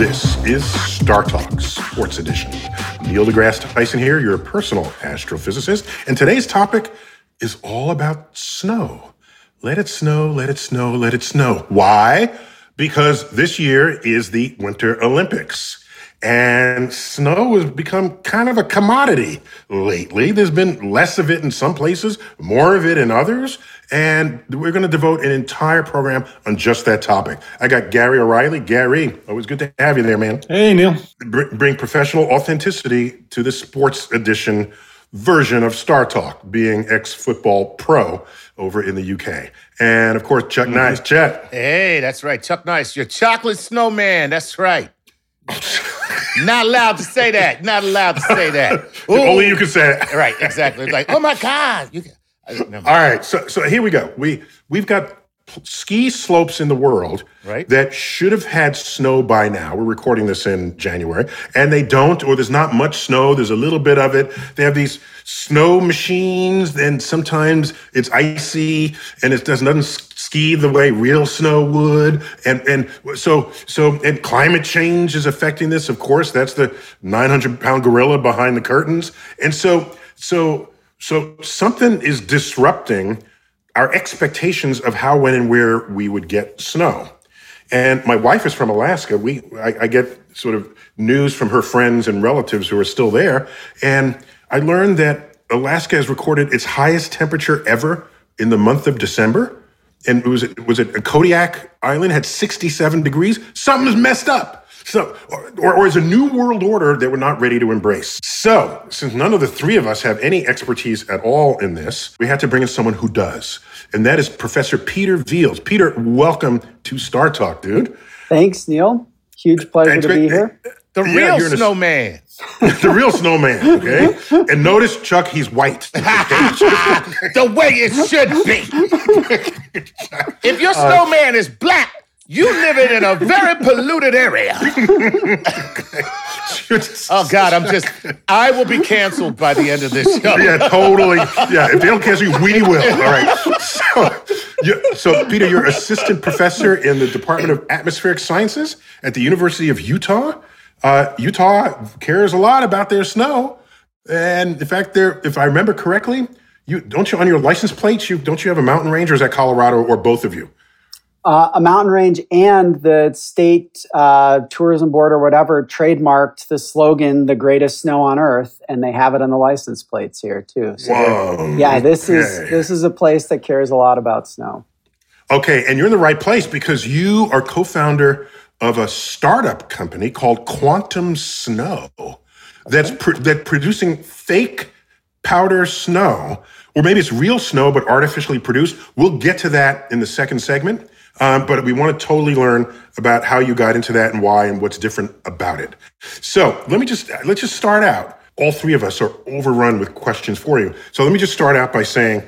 This is Star Talk Sports Edition. Neil deGrasse Tyson here, your personal astrophysicist, and today's topic is all about snow. Let it snow, let it snow, let it snow. Why? Because this year is the Winter Olympics. And snow has become kind of a commodity lately. There's been less of it in some places, more of it in others. And we're going to devote an entire program on just that topic. I got Gary O'Reilly. Gary, always good to have you there, man. Hey, Neil. Br- bring professional authenticity to the sports edition version of Star Talk, being ex football pro over in the UK. And of course, Chuck mm-hmm. Nice. Chuck. Hey, that's right. Chuck Nice, your chocolate snowman. That's right. Not allowed to say that. Not allowed to say that. Only you can say it. Right, exactly. It's like, oh my God. You can, uh, All right, so so here we go. We we've got ski slopes in the world right. that should have had snow by now. We're recording this in January, and they don't, or there's not much snow. There's a little bit of it. They have these snow machines, and sometimes it's icy, and it doesn't ski the way real snow would. And and so so and climate change is affecting this. Of course, that's the 900 pound gorilla behind the curtains. And so so so something is disrupting our expectations of how, when, and where we would get snow. And my wife is from Alaska. We I, I, get sort of news from her friends and relatives who are still there, and I learned that Alaska has recorded its highest temperature ever in the month of December. And was it was was it Kodiak Island had 67 degrees. Something's messed up. So, or, or is a new world order that we're not ready to embrace. So, since none of the three of us have any expertise at all in this, we had to bring in someone who does. And that is Professor Peter Veals. Peter, welcome to Star Talk, dude. Thanks, Neil. Huge pleasure Thanks, to be here. The yeah, real snowman. A, the real snowman, okay? and notice, Chuck, he's white. the way it should be. if your uh, snowman uh, is black, you live in a very polluted area. oh God, I'm just. I will be canceled by the end of this show. Yeah, totally. Yeah, if they don't cancel you, we will. All right. So, you, so Peter, you're assistant professor in the Department of Atmospheric Sciences at the University of Utah. Uh, Utah cares a lot about their snow, and in fact, there, if I remember correctly, you don't you on your license plates, you don't you have a mountain range, or is that Colorado, or both of you? uh, a mountain range and the state uh, tourism board or whatever trademarked the slogan "the greatest snow on earth," and they have it on the license plates here too. So Whoa. yeah, this okay. is this is a place that cares a lot about snow. Okay, and you're in the right place because you are co-founder of a startup company called Quantum Snow that's that producing fake powder snow or maybe it's real snow but artificially produced. We'll get to that in the second segment. Um, but we want to totally learn about how you got into that and why and what's different about it. So let me just let's just start out. All three of us are overrun with questions for you. So let me just start out by saying,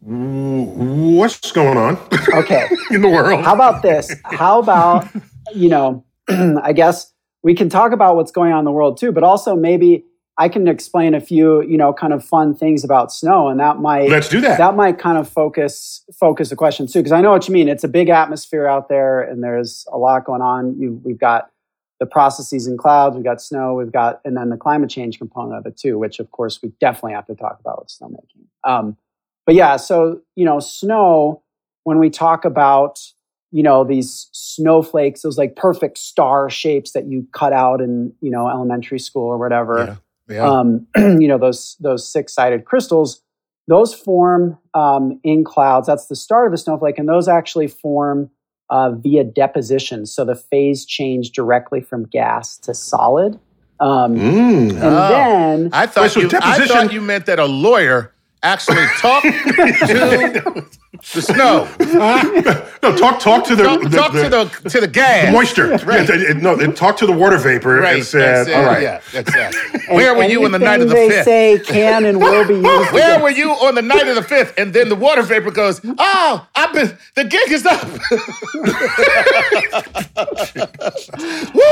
what's going on? Okay. in the world? How about this? How about you know? I guess we can talk about what's going on in the world too, but also maybe I can explain a few, you know, kind of fun things about snow, and that might Let's do that. That might kind of focus focus the question too, because I know what you mean. It's a big atmosphere out there, and there's a lot going on. You, we've got the processes in clouds, we've got snow, we've got, and then the climate change component of it too, which of course we definitely have to talk about with snowmaking. Um, but yeah, so you know, snow. When we talk about you know these snowflakes, those like perfect star shapes that you cut out in you know elementary school or whatever Yeah. um, you know those those six sided crystals those form um, in clouds that's the start of a snowflake and those actually form uh, via deposition so the phase change directly from gas to solid um, Mm. and Oh. then I thought Wait, so you. I thought you meant that a lawyer actually talked to the snow. No, talk talk to the, Talk, the, talk the- to the to the gas. the moisture. Right. Yeah, it- it- no, it- talk to the water vapor Right. and said, that's it. "All right, Yeah. That's it. and Where were you on the night of the anything they fifth? say can and will be used Where were you on the night of the fifth? And then the water vapor goes, "Oh, I've been. The gig is up."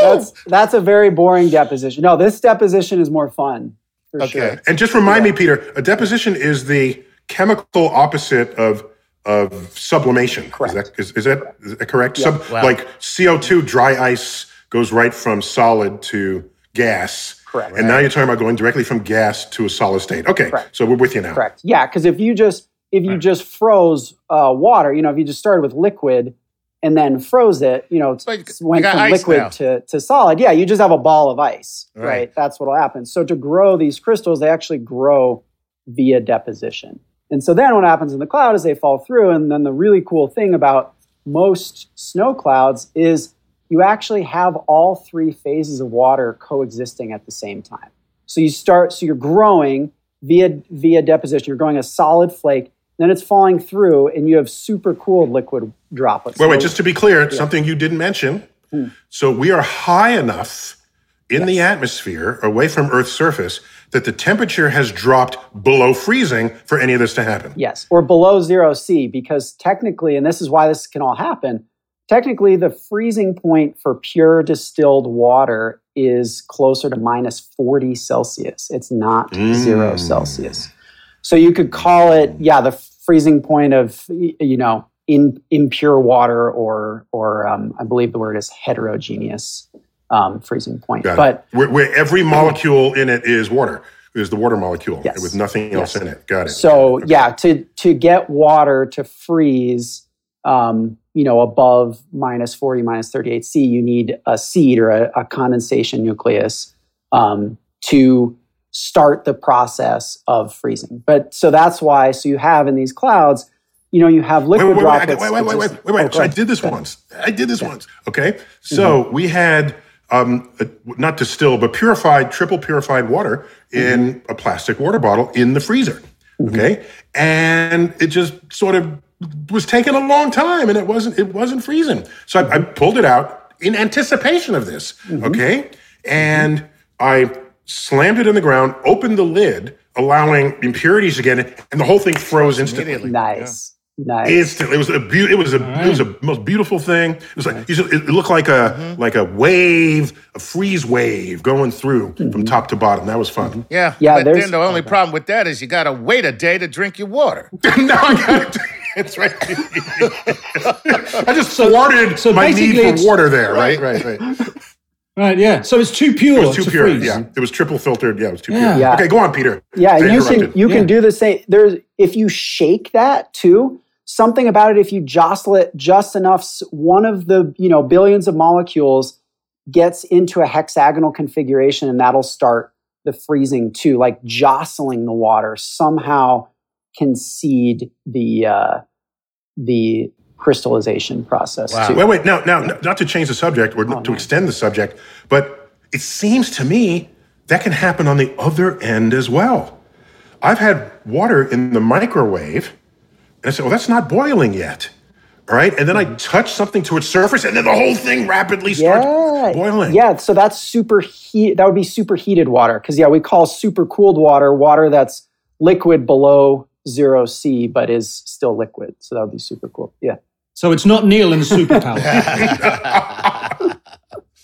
That's that's a very boring deposition no this deposition is more fun for Okay. sure And just remind me, Peter, a deposition is the chemical opposite of of sublimation. Correct. Is that is, is that, is that correct? Sub, Wow. Like CO two, dry ice goes right from solid to gas. Correct. And now you're talking about going directly from gas to a solid state. Okay, Correct. so we're with you now. Correct. Yeah, because if you just if you just froze uh, water, you know, if you just started with liquid and then froze it, you know, Like, went from liquid now. to, to solid. Yeah, you just have a ball of ice, right. Right. That's what'll happen. So to grow these crystals, they actually grow via deposition. And so then what happens in the cloud is they fall through. And then the really cool thing about most snow clouds is you actually have all three phases of water coexisting at the same time. So you start, so you're growing via via deposition. You're growing a solid flake, then it's falling through, and you have super cooled liquid droplets. Wait, wait, just to be clear, something you didn't mention. Hmm. So we are high enough in the atmosphere, away from Earth's surface, that the temperature has dropped below freezing for any of this to happen. Yes, or below zero C, because technically, and this is why this can all happen, technically the freezing point for pure distilled water is closer to minus 40 Celsius. It's not zero Mm. Celsius. So you could call it, yeah, the freezing point of, you know, in, impure water, or, or um, I believe the word is heterogeneous um, freezing point. Got but it. Where, where every molecule in it is water, is the water molecule, Yes. with nothing else Yes. in it. Got it. So yeah, to to get water to freeze, um, you know, above minus forty, minus thirty eight C, you need a seed or a, a condensation nucleus um, to start the process of freezing. But so that's why. So you have in these clouds, you know, you have liquid wait, wait, droplets. got- wait, wait, wait, wait, exist- wait, wait. Oh, So I did this once. I did this once. Okay. So we had um, not distilled, but purified, triple purified water mm-hmm. in a plastic water bottle in the freezer. Mm-hmm. Okay. And it just sort of was taking a long time and it wasn't, it wasn't freezing. So I, I pulled it out in anticipation of this. Mm-hmm. Okay. And I slammed it in the ground, opened the lid, allowing impurities to get in, and the whole thing froze instantly. Immediately. Nice, nice. Instantly, it was a beau- it was a it was a most beautiful thing. It was like you said, it looked like a mm-hmm. like a wave, a freeze wave going through from mm-hmm. top to bottom. That was fun. Mm-hmm. Yeah. Yeah, But then the only problem with that is you got to wait a day to drink your water. now I got it. It's right. I just thwarted so my basically need for water there. Right, right, right. It Right, yeah. So it's too pure was too to pure. freeze. Yeah, it was triple filtered. Yeah, it was too Yeah. pure. Yeah. Okay, go on, Peter. Yeah, you can interrupted. you can do the same. There's if you shake that too, something about it. If you jostle it just enough, one of the you know billions of molecules gets into a hexagonal configuration, and that'll start the freezing too. Like jostling the water somehow can seed the uh, the crystallization process Wow. too. Wait, wait. Now, now, not to change the subject or to extend the subject, but it seems to me that can happen on the other end as well. I've had water in the microwave, and I said, "Well, that's not boiling yet." All right, and then I touch something to its surface, and then the whole thing rapidly starts yeah, boiling. Yeah, so that's super heat. That would be superheated water because yeah, we call super cooled water water that's liquid below zero C, but is still liquid. So that would be super cool. Yeah. So it's not Neil and superpower.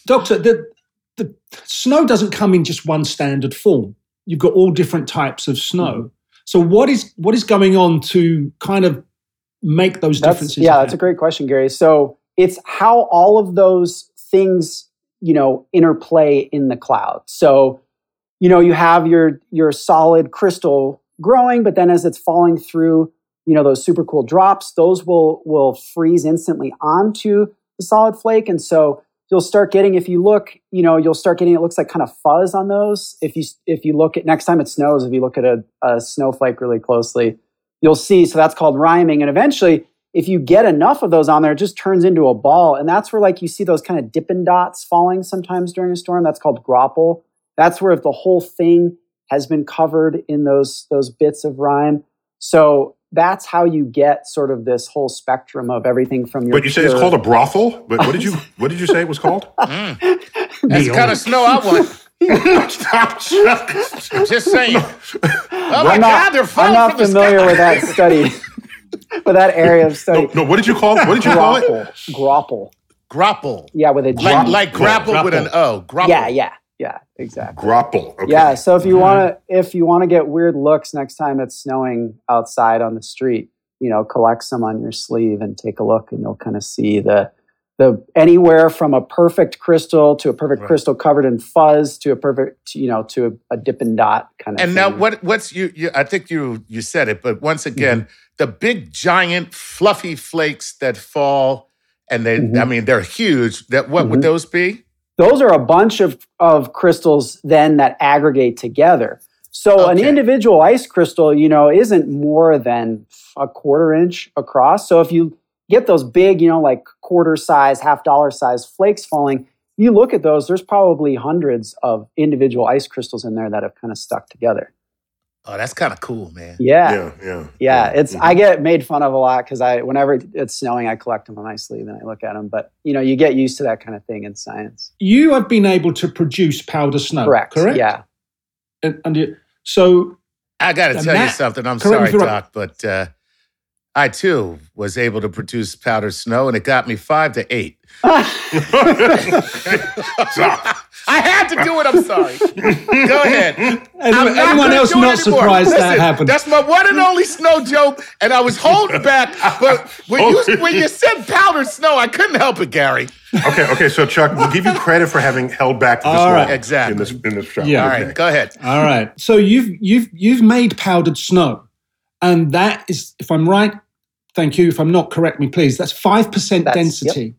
Doctor, the, the snow doesn't come in just one standard form. You've got all different types of snow. Mm-hmm. So what is what is going on to kind of make those That's, differences? yeah, happen? that's a great question, Gary. So it's how all of those things, you know, interplay in the cloud. So, you know, you have your your solid crystal growing, but then as it's falling through, you know, those super cool drops, those will will freeze instantly onto the solid flake. And so you'll start getting, if you look, you know, you'll start getting it looks like kind of fuzz on those. If you if you look at next time it snows, if you look at a, a snowflake really closely, you'll see. So that's called riming. And eventually, if you get enough of those on there, it just turns into a ball. And that's where like you see those kind of dipping dots falling sometimes during a storm. That's called graupel. That's where if the whole thing has been covered in those those bits of rime. So that's how you get sort of this whole spectrum of everything from your. But you say it's called a brothel. But what did you what did you say it was called? Mm. That's the kind of snow I want. Stop, Chuck. Just saying. Oh my I'm God, not, they're I'm not from the familiar sky. with that study, with that area of study. No, no, what did you call it? What did you call it? Graupel, graupel. Graupel. Yeah, with a G. Like, like grapple with an O. Grapple. yeah, yeah, yeah, exactly. Graupel. Okay. Yeah, so if you want to if you want to get weird looks next time it's snowing outside on the street, you know, collect some on your sleeve and take a look and you'll kind of see the the anywhere from a perfect crystal to a perfect Right. crystal covered in fuzz to a perfect, you know, to a, a and dot kind of And now what what's you, you I think you you said it, but once again, Mm-hmm. the big giant fluffy flakes that fall and they I Mhm. mean they're huge. That what would Mhm. those be? Those are a bunch of, of crystals then that aggregate together. So an individual ice crystal, you know, isn't more than a quarter inch across. So if you get those big, you know, like quarter size, half dollar size flakes falling, you look at those, there's probably hundreds of individual ice crystals in there that have kind of stuck together. Oh, that's kind of cool, man. Yeah. Yeah, yeah. Yeah, it's. I get made fun of a lot because I whenever it's snowing, I collect them on my sleeve and I look at them. But you know, you get used to that kind of thing in science. you have been able to produce powder snow. correct. Correct. Yeah. And, and you, so I got to And tell you something. I'm sorry, if I'm. Doc, but uh, I too was able to produce powdered snow, and it got me five to eight. I had to do it. I'm sorry. Go ahead. I'm Anyone, anyone else not anymore. surprised that happened? That's my one and only snow joke, and I was holding back. But when you when you said powdered snow, I couldn't help it, Gary. okay, okay. So Chuck, we'll give you credit for having held back this All long. Exactly. in this in this show. Yeah. All Okay. go ahead. All right. So you've you've you've made powdered snow, and that is, if I'm right, thank you. If I'm not, correct me, please. That's five percent That's- density.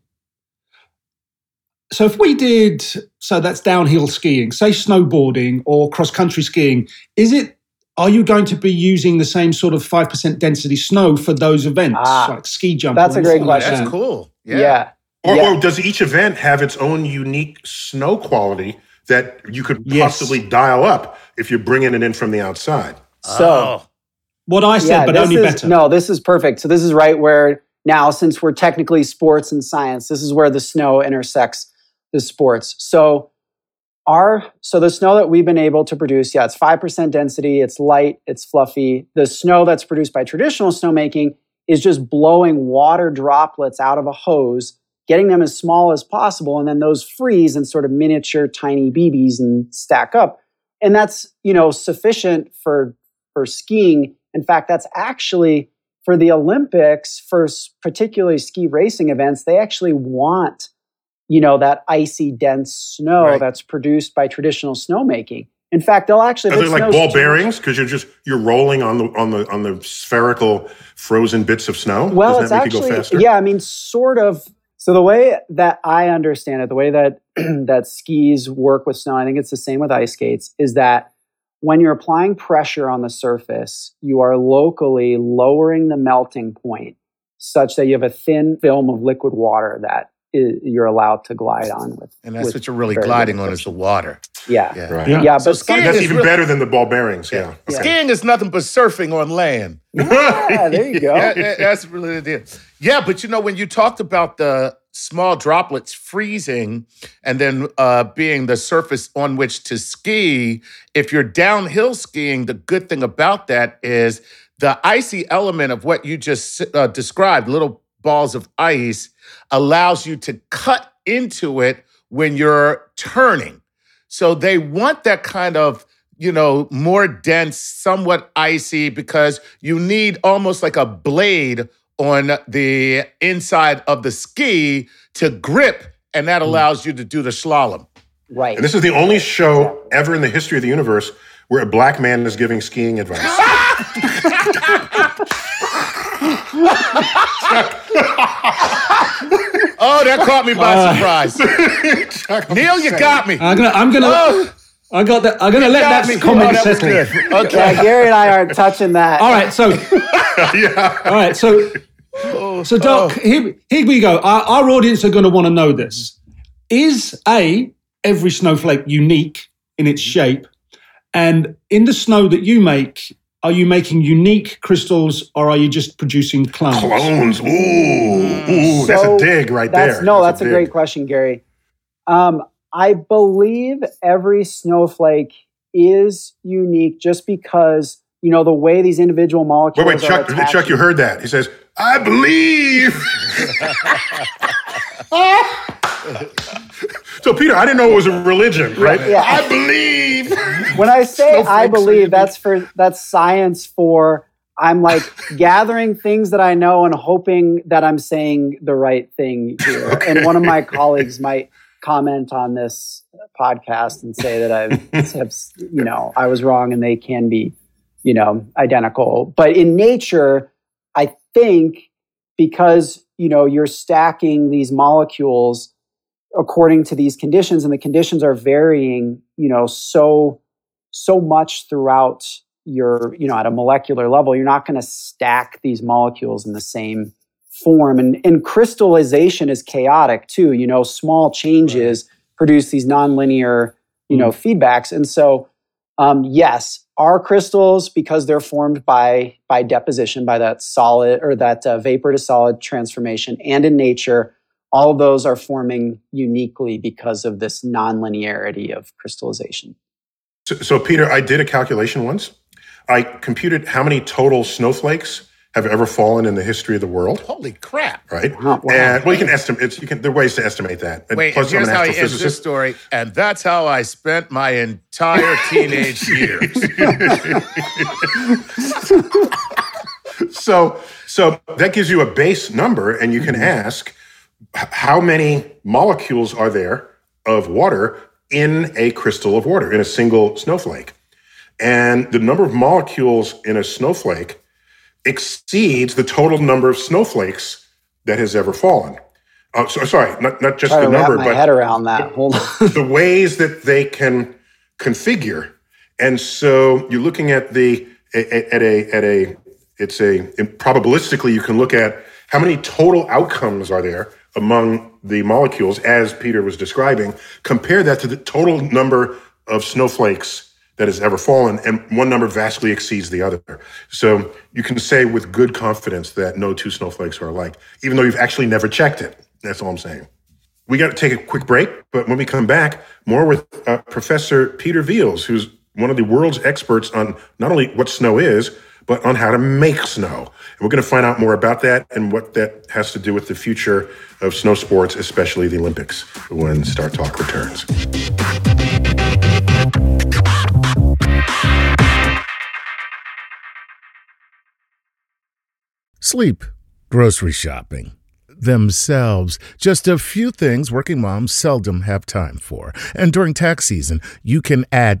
So if we did, so that's downhill skiing, say snowboarding or cross country skiing. Is it? Are you going to be using the same sort of five percent density snow for those events, Ah, like ski jump? that's a great anything like question. That's cool. Yeah. Yeah. Or, Yeah. or does each event have its own unique snow quality that you could Yes. possibly dial up if you're bringing it in from the outside? So Oh. What I said, yeah, but only is, better. No, this is perfect. So this is right where now, since we're technically sports and science, this is where the snow intersects the sports. So our so the snow that we've been able to produce, yeah, it's five percent density. It's light. It's fluffy. The snow that's produced by traditional snowmaking is just blowing water droplets out of a hose, getting them as small as possible, and then those freeze in sort of miniature, tiny BBs and stack up. And that's you know sufficient for for skiing. In fact, that's actually for the Olympics, for particularly ski racing events, they actually want, you know, that icy, dense snow Right. that's produced by traditional snowmaking. In fact, they'll actually Are they like ball bearings? Because you're just you're rolling on the on the on the spherical frozen bits of snow. Well, Doesn't it's that make you go actually faster? yeah. I mean, sort of. So the way that I understand it, the way that that skis work with snow, I think it's the same with ice skates, is that when you're applying pressure on the surface, you are locally lowering the melting point such that you have a thin film of liquid water that you're allowed to glide on with. And that's with what you're really gliding on is the water. Yeah. Yeah. Right. Yeah. Yeah, So skiing That's is even really- better than the ball bearings. Yeah. Yeah. Skiing is nothing but surfing on land. yeah, there you go. That- that- that's really the deal. Yeah, but you know, when you talked about the small droplets freezing and then uh, being the surface on which to ski, if you're downhill skiing, the good thing about that is the icy element of what you just uh, described, little balls of ice, allows you to cut into it when you're turning. So they want that kind of, you know, more dense, somewhat icy, because you need almost like a blade on the inside of the ski to grip, and that hmm. allows you to do the slalom. Right. And this is the only show ever in the history of the universe where a black man is giving skiing advice. Oh, that caught me by uh, surprise. Neil, you got me. I'm gonna. I'm gonna. Oh, I got that. I'm gonna let that me. comment Oh, that settle. Okay. yeah, Gary and I aren't touching that. All right. So. yeah. All right. So. Oh. So, Doc, oh. here, here we go. Our, our audience are going to want to know this. Is A, every snowflake unique in its shape? And in the snow that you make, are you making unique crystals or are you just producing clones? Clones. Ooh, ooh, that's a dig right that's, there. No, that's, a, dig. great question, Gary. Um, I believe every snowflake is unique just because you know the way these individual molecules wait, are Chuck, attached. Chuck, you heard that. He says, I believe. so, Peter, I didn't know it was a religion, right? Yeah. I believe. when I say I believe, that's for that's science for I'm like gathering things that I know and hoping that I'm saying the right thing here. And one of my colleagues might comment on this podcast and say that I've have, you know I was wrong and they can be you know identical. But in nature, I think because you know you're stacking these molecules according to these conditions and the conditions are varying you know so so much throughout your you know at a molecular level you're not going to stack these molecules in the same form. And and crystallization is chaotic too you know small changes produce these nonlinear you know feedbacks. And so um, yes our crystals because they're formed by by deposition by that solid or that uh, vapor to solid transformation and in nature all those are forming uniquely because of this nonlinearity of crystallization So, so, Peter, I did a calculation once. I computed how many total snowflakes have ever fallen in the history of the world, Holy crap. right? Oh, wow. And well, you can estimate. It's, you can. There are ways to estimate that. And Wait, plus, and I'm here's an how he ends this story. And that's how I spent my entire teenage years. So, so that gives you a base number, and you can mm-hmm. ask h- how many molecules are there of water in a crystal of water in a single snowflake, and the number of molecules in a snowflake exceeds the total number of snowflakes that has ever fallen. Uh, so, sorry, not not just the number, but head around that hold on the ways that they can configure. And so you're looking at the at a at a it's a probabilistically you can look at how many total outcomes are there among the molecules as Peter was describing. Compare that to the total number of snowflakes that has ever fallen, and one number vastly exceeds the other. So you can say with good confidence that no two snowflakes are alike, even though you've actually never checked it. That's all I'm saying. We got to take a quick break, but when we come back, more with uh, Professor Peter Veals, who's one of the world's experts on not only what snow is, but on how to make snow. And we're going to find out more about that and what that has to do with the future of snow sports, especially the Olympics, when Star Talk returns. Sleep, grocery shopping, themselves, just a few things working moms seldom have time for. And during tax season, you can add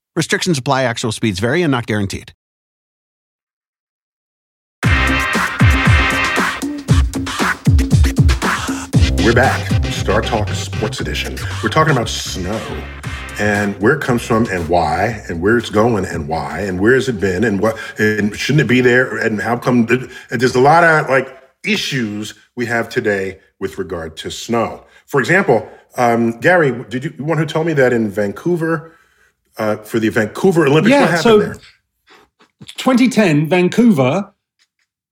Restrictions apply, actual speeds vary and not guaranteed. We're back. Star Talk Sports Edition. We're talking about snow and where it comes from and why and where it's going and why and where has it been and what and shouldn't it be there and how come and there's a lot of like issues we have today with regard to snow. For example, um, Gary, did you, you want to tell me that in Vancouver uh, for the Vancouver Olympics? Yeah, what happened so there? 2010, Vancouver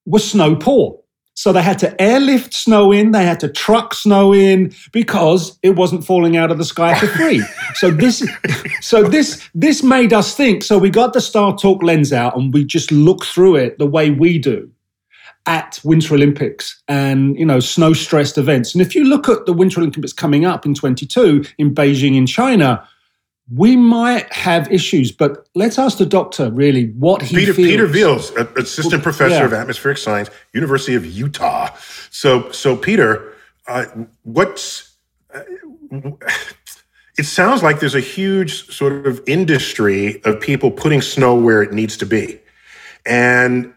was snow poor. So they had to airlift snow in, they had to truck snow in because it wasn't falling out of the sky for free. so this so this this made us think. So we got the Star Talk lens out and we just look through it the way we do at Winter Olympics and you know snow stressed events. And if you look at the Winter Olympics coming up in 22 in Beijing in China, we might have issues, but let's ask the doctor really what he Peter feels. Peter Veals, assistant professor yeah. of atmospheric science, University of Utah. So so Peter, uh, what's uh, it sounds like there's a huge sort of industry of people putting snow where it needs to be. And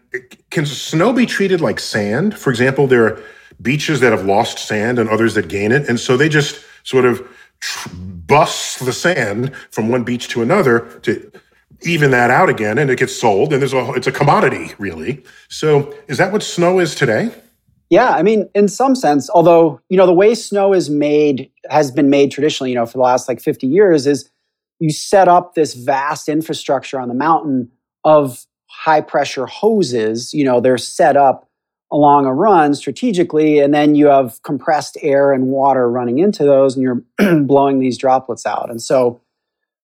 can snow be treated like sand? For example, there are beaches that have lost sand and others that gain it. And so they just sort of tr- bust the sand from one beach to another to even that out again and it gets sold and there's a it's a commodity really. So is that what snow is today? Yeah, I mean, in some sense, although, you know, the way snow is made has been made traditionally, you know, for the last like 50 years is you set up this vast infrastructure on the mountain of high pressure hoses, you know, they're set up along a run strategically and then you have compressed air and water running into those and you're blowing these droplets out. And so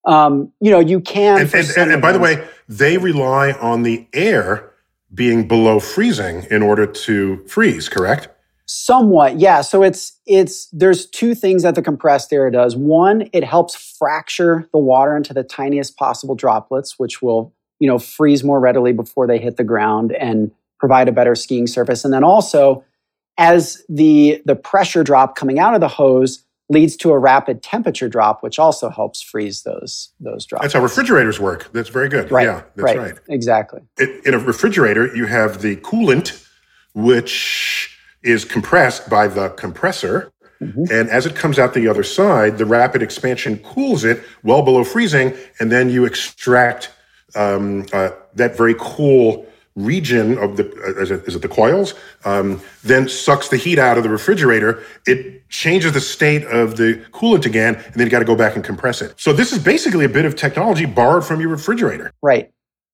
um, you know, you can and, and, and, and by the way they rely on the air being below freezing in order to freeze correct Somewhat, yeah. So it's it's there's two things that the compressed air does. One, it helps fracture the water into the tiniest possible droplets, which will you know freeze more readily before they hit the ground and provide a better skiing surface. And then also, as the the pressure drop coming out of the hose leads to a rapid temperature drop, which also helps freeze those those drops. that's how refrigerators work that's very good right, yeah that's right, exactly. It- in a refrigerator you have the coolant which is compressed by the compressor Mhm. And as it comes out the other side, the rapid expansion cools it well below freezing, and then you extract um, uh, that very cool region of the uh, is, it, the coils? Um, then sucks the heat out of the refrigerator. It changes the state of the coolant again and then you got to go back and compress it. So this is basically a bit of technology borrowed from your refrigerator. Right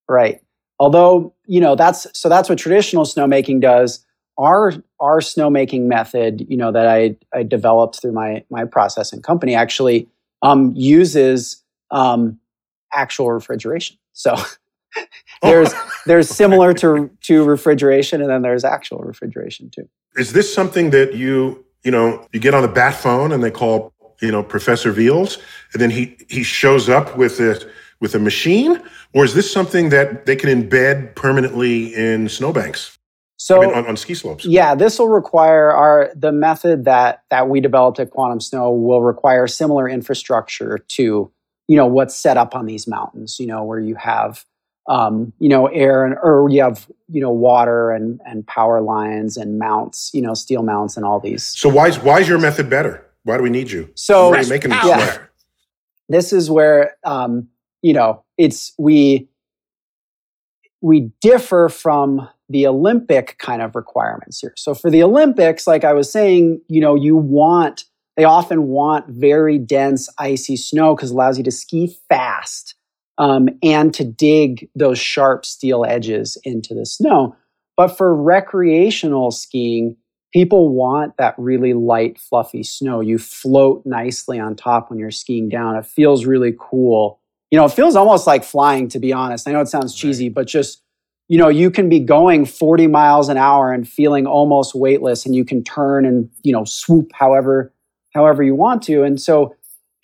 right. Although you know that's so that's what traditional snowmaking does. Our our snowmaking method you know that i i developed through my my processing company actually um, uses um, actual refrigeration. So there's oh. there's similar to to refrigeration and then there's actual refrigeration too. Is this something that you you know you get on the bat phone and they call you know professor veals and then he he shows up with a with a machine? Or is this something that they can embed permanently in snowbanks? So I mean, on, on ski slopes. Yeah this will require our the method that that we developed at quantum snow will require similar infrastructure to you know what's set up on these mountains you know where you have um, you know, air and or you have you know water and and power lines and mounts, you know, steel mounts and all these. So why is why is your method better? Why do we need you? So Why are you making this yeah. this is where um, you know it's we we differ from the Olympic kind of requirements here. So for the Olympics, like I was saying, you know, you want they often want very dense icy snow because it allows you to ski fast um, and to dig those sharp steel edges into the snow. But for recreational skiing, people want that really light, fluffy snow. You float nicely on top when you're skiing down. It feels really cool. You know, it feels almost like flying, to be honest. I know it sounds cheesy, but just, you know, you can be going 40 miles an hour and feeling almost weightless, and you can turn and, you know, swoop however however you want to. And so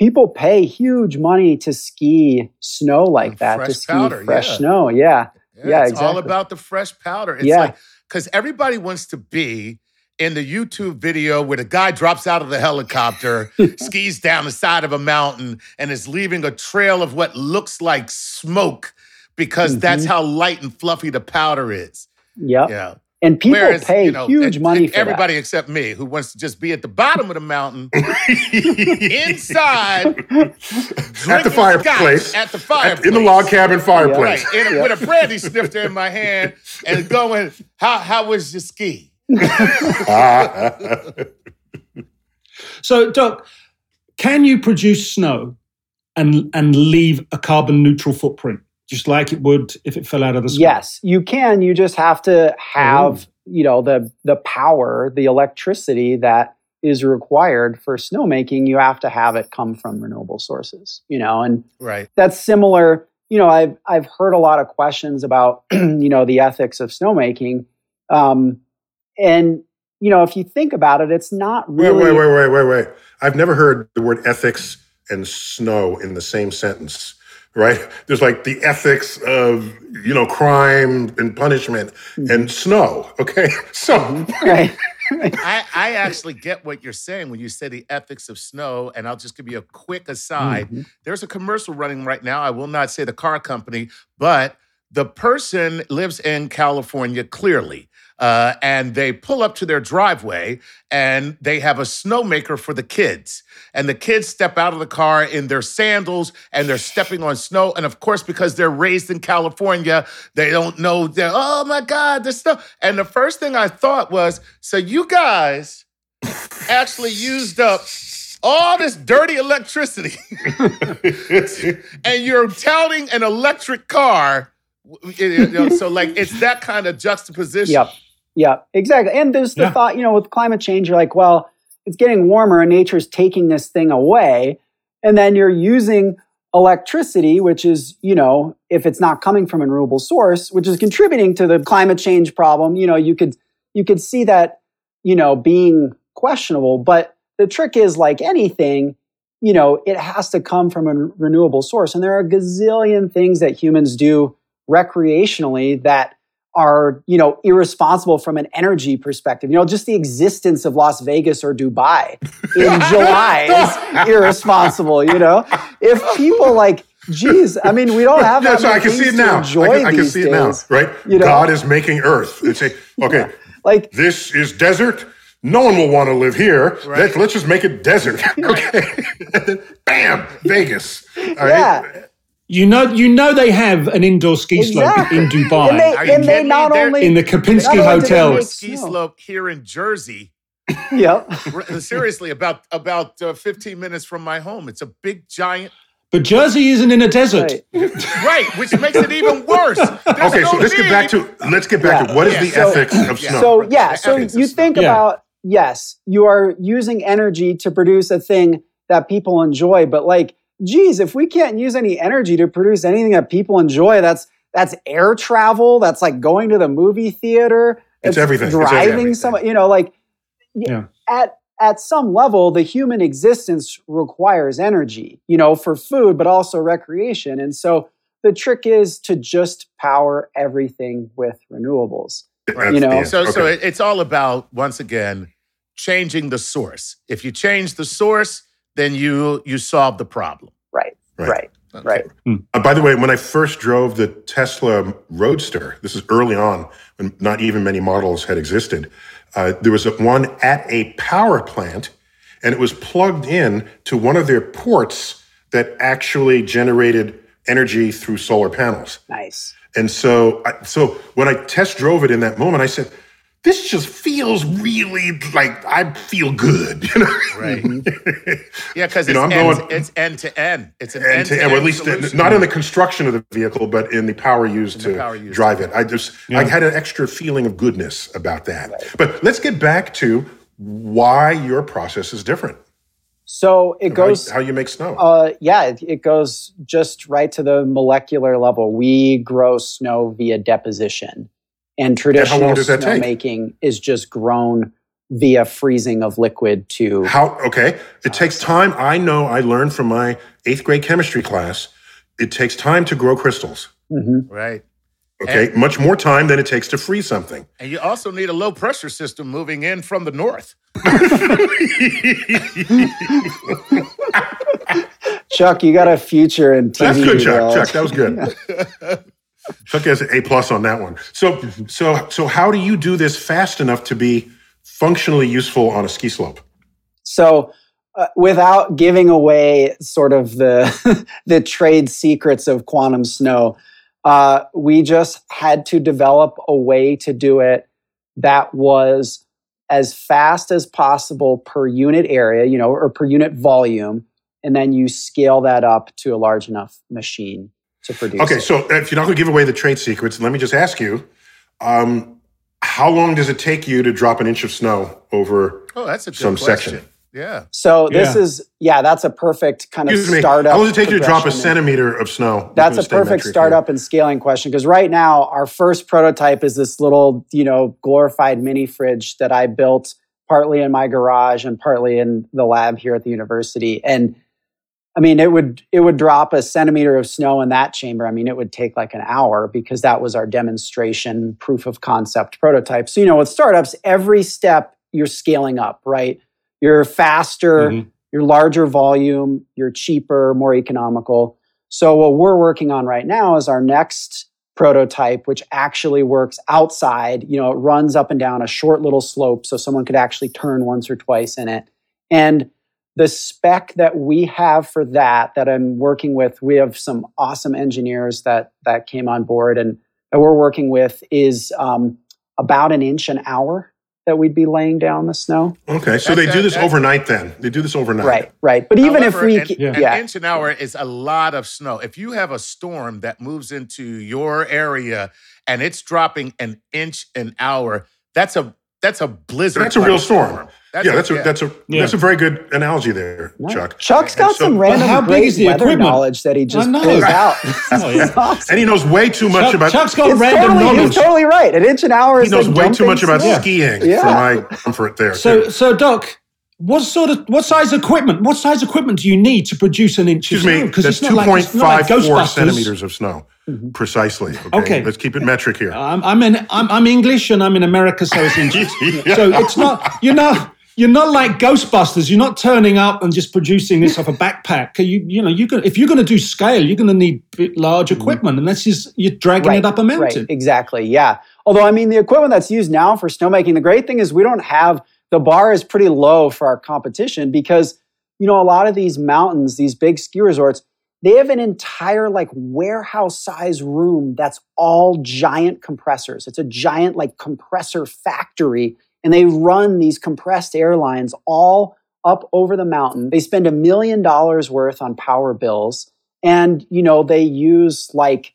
people pay huge money to ski snow like that, fresh to ski powder, fresh yeah. snow. Yeah. Yeah, it's all about the fresh powder. It's Yeah. like because everybody wants to be in the YouTube video where the guy drops out of the helicopter, skis down the side of a mountain, and is leaving a trail of what looks like smoke because that's Mhm. how light and fluffy the powder is. Yep. Yeah. And people Whereas, pay you know, huge and- money and for everybody except me who wants to just be at the bottom of the mountain inside At the fireplace. at the At- fireplace in the log cabin fireplace. Right, in a, with a brandy snifter in my hand and going, how how was your ski? So, Doc, can you produce snow and and leave a carbon neutral footprint, just like it would if it fell out of the sky? Yes, you can. You just have to have, you know, the the power, the electricity that is required for snowmaking. You have to have it come from renewable sources, you know, and Right. that's similar. You know, I've I've heard a lot of questions about you know the ethics of snowmaking, um, and you know if you think about it, it's not really. Wait, wait, wait, wait, wait, wait. I've never heard the word ethics and snow in the same sentence, right? There's like the ethics of, you know, crime and punishment and snow, okay? So, Right. I, I actually get what you're saying when you say the ethics of snow. And I'll just give you a quick aside. Mhm. There's a commercial running right now. I will not say the car company, but the person lives in California clearly. Uh, and they pull up to their driveway and they have a snowmaker for the kids. And the kids step out of the car in their sandals and they're stepping on snow. And of course, because they're raised in California, they don't know that, oh my God, the snow. And the first thing I thought was, so you guys actually used up all this dirty electricity and you're touting an electric car. You know, so like it's that kind of juxtaposition. Yep. Yep. Exactly. And there's the Yeah. thought, you know, with climate change, you're like, well, it's getting warmer and nature's taking this thing away. And then you're using electricity, which is, you know, if it's not coming from a renewable source, which is contributing to the climate change problem, you know, you could you could see that, you know, being questionable. But the trick is like anything, you know, it has to come from a renewable source. And there are a gazillion things that humans do recreationally that are you know irresponsible from an energy perspective you know just the existence of las vegas or dubai in july is irresponsible you know if people like geez i mean we don't have that that's why I can see it now. I can, I can see it now, right? you know? God is making earth. It's a, okay, like this is desert. No one will want to live here. Let's, let's just make it desert. Okay. And then, Bam, Vegas. All right. Yeah You know, you know they have an indoor ski slope Exactly. in Dubai And they, Are you and they not They're- only in the Kempinski Not only do they Hotel. ski slope here in Jersey. Yep. Seriously, about about uh, 15 minutes from my home. It's a big giant. But Jersey isn't in a desert. Right. Right, which makes it even worse. There's Okay, so let's get back to let's get back Yeah. to what is Yeah. the So- ethics of yeah. snow? So yeah, The so ethics of you snow. think Yeah. about yes, you are using energy to produce a thing that people enjoy, but like, geez, if we can't use any energy to produce anything that people enjoy, that's that's air travel, that's like going to the movie theater, It's everything. Driving everything. some, you know, like Yeah. at at some level, the human existence requires energy, you know, for food, but also recreation, and so. The trick is to just power everything with renewables. That's you know, the end. So, so Okay. it, it's all about once again changing the source. If you change the source, then you you solve the problem. Right. Right. Right. Okay. Right. Uh, by the way, when I first drove the Tesla Roadster, this is early on when not even many models had existed. Uh, there was a, one at a power plant, and it was plugged in to one of their ports that actually generated energy through solar panels. Nice. And so, I, so when I test drove it in that moment, I said, "This just feels really like I feel good." You know, Right. Yeah, because You it's, know, I'm end, going- it's end to end. It's an end, to end, and end. at least not in the construction of the vehicle, but in the power used the to power used drive it. I just I had an extra feeling of goodness about that. But let's get back to why your process is different. So it How, goes, how you make snow. uh, yeah, it, it goes just right to the molecular level. We grow snow via deposition, and traditional long does snowmaking is just grown via freezing of liquid to. how okay? It takes time. I know. I learned from my eighth grade chemistry class. It takes time to grow crystals. Mhm. Right. Okay, much more time than it takes to freeze something. And you also need a low pressure system moving in from the north. Chuck, you got a future in TV. That's good, Chuck. Chuck, that was good. Chuck has an A plus on that one. So, so, so, how do you do this fast enough to be functionally useful on a ski slope? So, uh, without giving away sort of the the trade secrets of quantum snow, uh, we just had to develop a way to do it that was as fast as possible per unit area, you know, or per unit volume, and then you scale that up to a large enough machine to produce. Okay, it. so if you're not going to give away the trade secrets, let me just ask you: um, How long does it take you to drop an inch of snow over Oh, that's a good some question. section? Yeah. So this Yeah. is yeah, that's a perfect kind of Excuse me. startup. How long does it take you to drop a centimeter of snow? That's a perfect metric here. startup and scaling question because right now our first prototype is this little, you know, glorified mini fridge that I built partly in my garage and partly in the lab here at the university. And I mean, it would it would drop a centimeter of snow in that chamber. I mean, it would take like an hour because that was our demonstration proof of concept prototype. So, you know, with startups, every step you're scaling up, right? You're faster, Mhm. you're larger volume, you're cheaper, more economical. So what we're working on right now is our next prototype, which actually works outside. You know, it runs up and down a short little slope, so someone could actually turn once or twice in it. And the spec that we have for that, that I'm working with, we have some awesome engineers that that came on board and that we're working with is um, about an inch an hour that we'd be laying down the snow. Okay, so That's they do this that's- overnight. Then they do this overnight. Right, right. But even However, if we, an, ke- Yeah. an inch an hour is a lot of snow. If you have a storm that moves into your area and it's dropping an inch an hour, that's a that's a blizzard. That's a type real storm. That's yeah, a- that's a yeah. that's a Yeah. that's a very good analogy there, Right. Chuck. Chuck's And got so- some But random how big great is the weather equipment? knowledge that he just know. pulls out. Oh, yeah. It's awesome. And he knows way too much Chuck, about. Chuck's got It's random totally, knowledge. He's totally right. An inch an hour he is knows like way too much about snow. skiing Yeah. for my comfort there. So, too. so Doc, what sort of what size equipment? What size equipment do you need to produce an inch excuse of snow? me, that's it's two like, it's not like four centimeters of snow, mm-hmm. precisely. Okay? Okay. let's keep it metric here. I'm I'm, in, I'm I'm English and I'm in America, so it's inches. So it's not you're not you're not like Ghostbusters. You're not turning up and just producing this off a backpack. You you know you can if you're going to do scale, you're going to need large mm-hmm. equipment, and that's just you're dragging it up a mountain. Right, exactly. Yeah. Although, I mean, the equipment that's used now for snowmaking, the great thing is we don't have the bar is pretty low for our competition because, you know, a lot of these mountains, these big ski resorts, they have an entire like warehouse size room that's all giant compressors. It's a giant like compressor factory and they run these compressed airlines all up over the mountain. They spend a million dollars worth on power bills. And you know they use like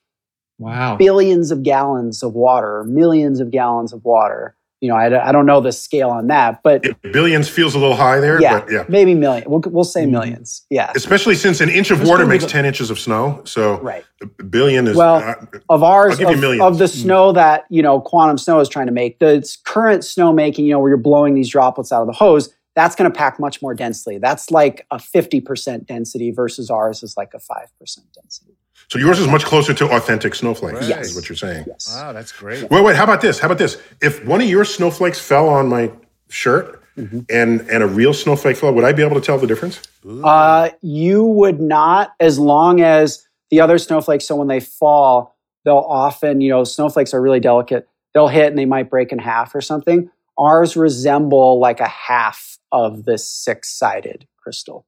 wow. billions of gallons of water, millions of gallons of water you know, I, I don't know the scale on that, but billions feels a little high there. Yeah, but yeah, maybe million. We'll, we'll say mm-hmm. millions. Yeah, especially since an inch of water makes ten inches of snow. So right, a billion is well uh, of ours of, of, the mm. snow that you know quantum snow is trying to make. The current snow making, you know, where you're blowing these droplets out of the hose, that's going to pack much more densely. That's like a fifty percent density versus ours is like a five percent density. So yours is much closer to authentic snowflakes. Right. Yes. Is what you're saying. Yes. Wow, that's great. Wait, wait. How about this? How about this? If one of your snowflakes fell on my shirt mm-hmm. and and a real snowflake fell, would I be able to tell the difference? Uh, you would not, as long as the other snowflakes. So when they fall, they'll often, you know, snowflakes are really delicate. They'll hit and they might break in half or something. Ours resemble like a half of this six-sided crystal.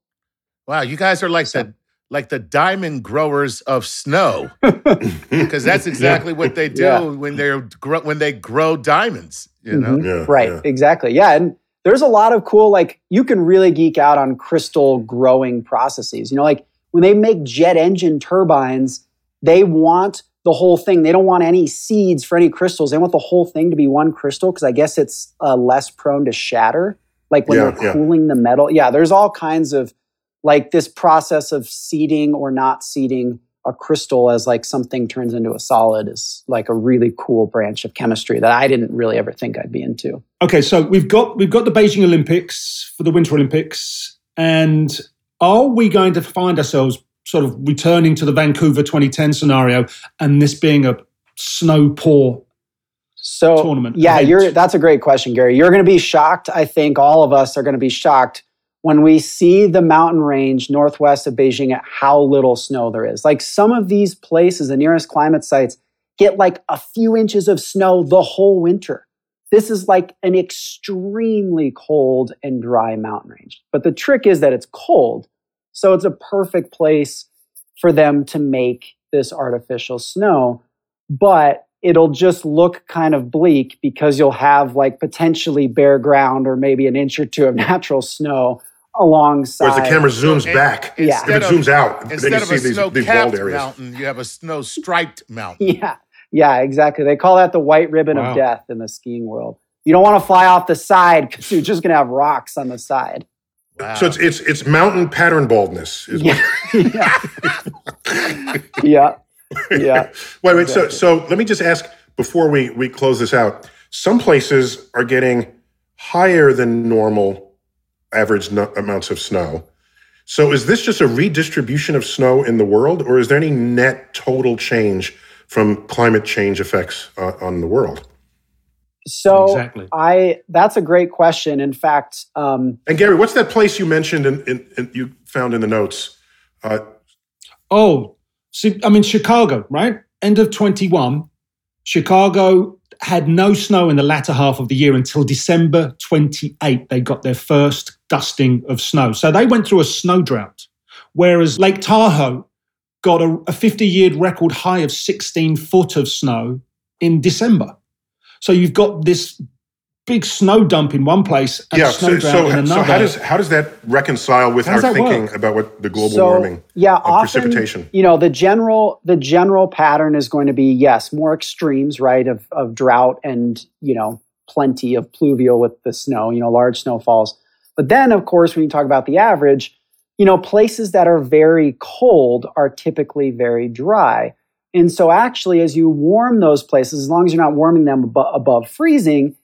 Wow, you guys are like so, the like the diamond growers of snow because that's exactly yeah. what they do yeah. when they're when they grow diamonds you know? Mm-hmm. yeah, right exactly. Yeah and there's a lot of cool like you can really geek out on crystal growing processes. You know like when they make jet engine turbines they want the whole thing. They don't want any seeds for any crystals. They want the whole thing to be one crystal because i guess it's uh, less prone to shatter like when they're cooling the metal. Yeah there's all kinds of like this process of seeding or not seeding a crystal as like something turns into a solid is like a really cool branch of chemistry that I didn't really ever think I'd be into. Okay, so we've got we've got the Beijing Olympics for the Winter Olympics, and are we going to find ourselves sort of returning to the Vancouver 2010 scenario and this being a snow pour so tournament? Yeah, event? you're that's a great question, Gary. You're going to be shocked. I think all of us are going to be shocked when we see the mountain range northwest of Beijing at how little snow there is. Like some of these places, the nearest climate sites, get like a few inches of snow the whole winter. This is like an extremely cold and dry mountain range. But the trick is that it's cold. So it's a perfect place for them to make this artificial snow. But it'll just look kind of bleak because you'll have like potentially bare ground or maybe an inch or two of natural snow alongside. Whereas the camera zooms so back. Yeah. If it zooms out, instead then you of see a these, snow these bald areas. mountain, you have a snow striped mountain. Yeah. Yeah, exactly. They call that the white ribbon wow. of death in the skiing world. You don't want to fly off the side because you're just going to have rocks on the side. Wow. So it's it's it's mountain pattern baldness. yeah. yeah. yeah. Yeah. wait, wait. Exactly. So so let me just ask before we we close this out. Some places are getting higher than normal average no- amounts of snow. So is this just a redistribution of snow in the world, or is there any net total change from climate change effects uh, on the world? So exactly. I that's a great question. In fact, um, and Gary, what's that place you mentioned and you found in the notes? Uh, oh, see, I mean Chicago, right? End of twenty one, Chicago had no snow in the latter half of the year until December 28. They got their first dusting of snow. So they went through a snow drought. Whereas Lake Tahoe got a 50 year record high of 16 foot of snow in December. So you've got this big snow dump in one place and yeah, snow so, so, in another. So how does how does that reconcile with our thinking work? about what the global so, warming yeah, of often, precipitation? You know, the general the general pattern is going to be yes, more extremes, right, of of drought and you know plenty of pluvial with the snow, you know, large snowfalls. But then, of course, when you talk about the average, you know, places that are very cold are typically very dry. And so, actually, as you warm those places, as long as you're not warming them ab- above freezing,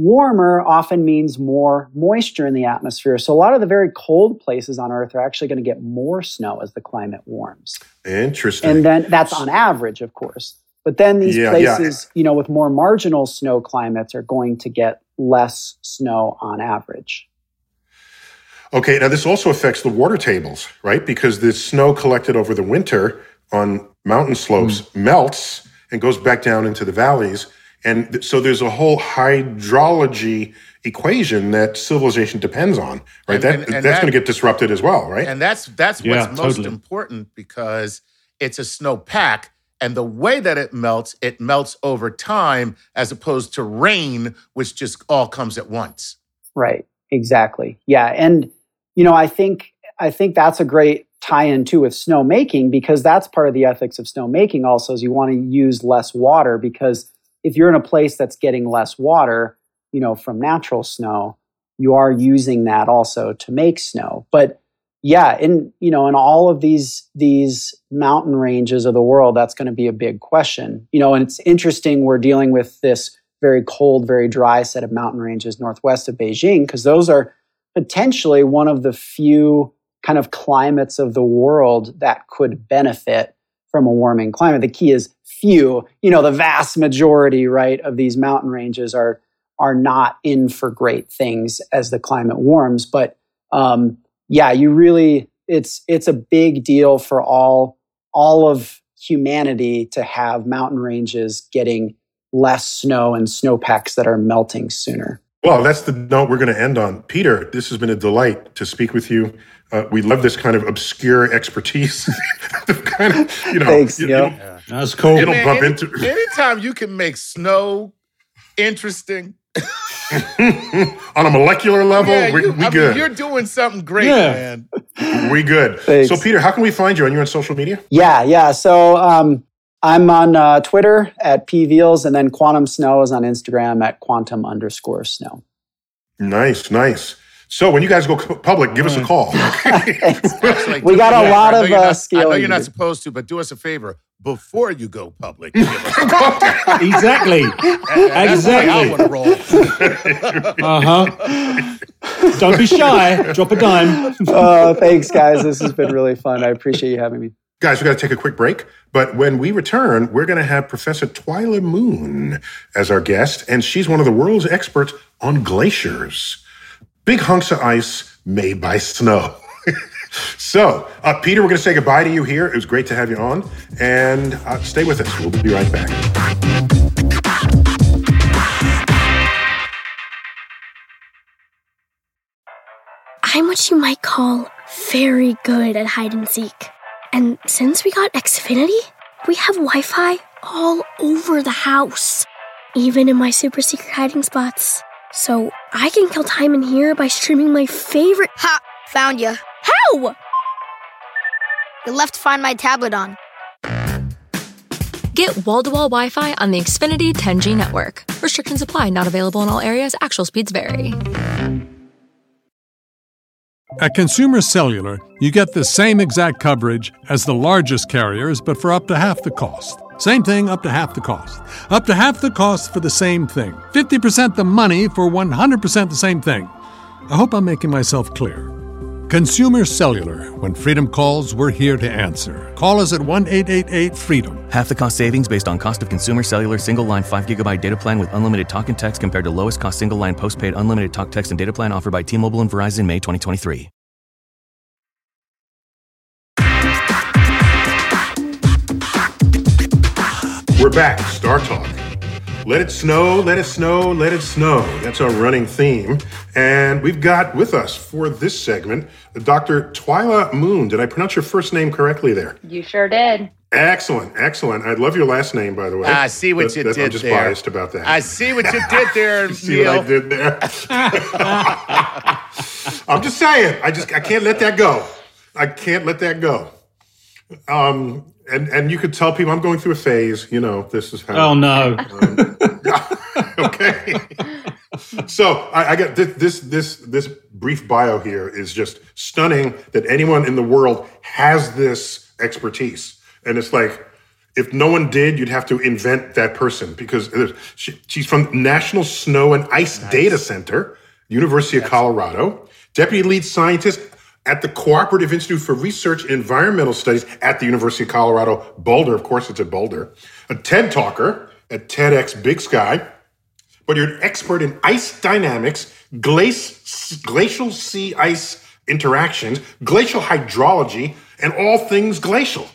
Warmer often means more moisture in the atmosphere. So a lot of the very cold places on Earth are actually going to get more snow as the climate warms. Interesting. And then that's on average, of course. But then these yeah, places, yeah. you know, with more marginal snow climates are going to get less snow on average. Okay, now this also affects the water tables, right? Because the snow collected over the winter on mountain slopes mm. melts and goes back down into the valleys and so there's a whole hydrology equation that civilization depends on, right? And- that and- and that's that- going to get disrupted as well, right? And that's that's Yeah, what's most important because it's a snow pack. And the way that it melts, it melts over time as opposed to rain, which just all comes at once. Right. Exactly. Yeah. And you know, I think I think that's a great tie-in too with snowmaking because that's part of the ethics of snowmaking also is you want to use less water because if you're in a place that's getting less water, you know, from natural snow, you are using that also to make snow. But yeah, in you know, in all of these these mountain ranges of the world, that's going to be a big question. You know, and it's interesting we're dealing with this very cold, very dry set of mountain ranges northwest of Beijing because those are potentially one of the few kind of climates of the world that could benefit from a warming climate. The key is few. You know, the vast majority, right, of these mountain ranges are are not in for great things as the climate warms. But um, yeah, you really it's it's a big deal for all all of humanity to have mountain ranges getting less snow and snowpacks that are melting sooner. Well, that's the note we're going to end on. Peter, this has been a delight to speak with you. Uh, we love this kind of obscure expertise. Kind of, you know, Thanks, you, Neil. you don't, That's cool. you don't Man, bump any- into anytime you can make snow interesting, on a molecular level. yeah, we you, we good. mean, you're doing something great, Yeah. man. we good. Thanks. So, Peter, how can we find you? Are you on social media? Yeah, yeah. So um, I'm on uh, Twitter at pveals, and then Quantum Snow is on Instagram at quantum underscore snow. Nice, nice. So, when you guys go public, give us a call. Actually, We got a yeah, lot I of, uh, not- I know you're not supposed to, but do us a favor before you go public. give us a call. exactly. That's the I Exactly. want to roll. Uh huh. Don't be shy. Drop a dime. Uh, thanks, guys. This has been really fun. I appreciate you having me. Guys, we got to take a quick break. But when we return, we're going to have Professor Twyla Moon as our guest, and she's one of the world's experts on glaciers. Big hunks of ice made by snow. so, uh, Peter, we're going to say goodbye to you here. It was great to have you on, and uh, stay with us. We'll be right back. I'm what you might call very good at hide and seek. And since we got Xfinity, we have Wi Fi all over the house, even in my super secret hiding spots. So I can kill time in here by streaming my favorite. Ha! Found you. How? You left Find My tablet on. Get wall to wall Wi Fi on the Xfinity 10G network. Restrictions apply, not available in all areas. Actual speeds vary. At Consumer Cellular, you get the same exact coverage as the largest carriers, but for up to half the cost. Same thing, up to half the cost. Up to half the cost for the same thing. 50% the money for 100% the same thing. I hope I'm making myself clear. Consumer Cellular. When freedom calls, we're here to answer. Call us at 1 888 freedom. Half the cost savings based on cost of consumer cellular single line 5 gigabyte data plan with unlimited talk and text compared to lowest cost single line postpaid unlimited talk text and data plan offered by T Mobile and Verizon May 2023. We're back. Star Talk. Let it snow, let it snow, let it snow. That's our running theme. And we've got with us for this segment Dr. Twyla Moon. Did I pronounce your first name correctly there? You sure did. Excellent, excellent. I love your last name, by the way. I see what That- you that- did I'm just there. biased about that. I see what you did there, see what I Neil. did there. I'm just saying. I just I can't let that go. I can't let that go. Um, and and you could tell people I'm going through a phase. You know, this is how. Oh no. Um, okay. so I, I got this, this this this brief bio here is just stunning that anyone in the world has this expertise, and it's like if no one did, you'd have to invent that person because she, she's from National Snow and Ice Data Center, University of Colorado, deputy lead scientist at the Cooperative Institute for Research in Environmental Studies at the University of Colorado, Boulder. Of course, it's at Boulder. A TED talker at TEDx Big Sky but you're an expert in ice dynamics, glace, glacial sea ice interactions, glacial hydrology, and all things glacial.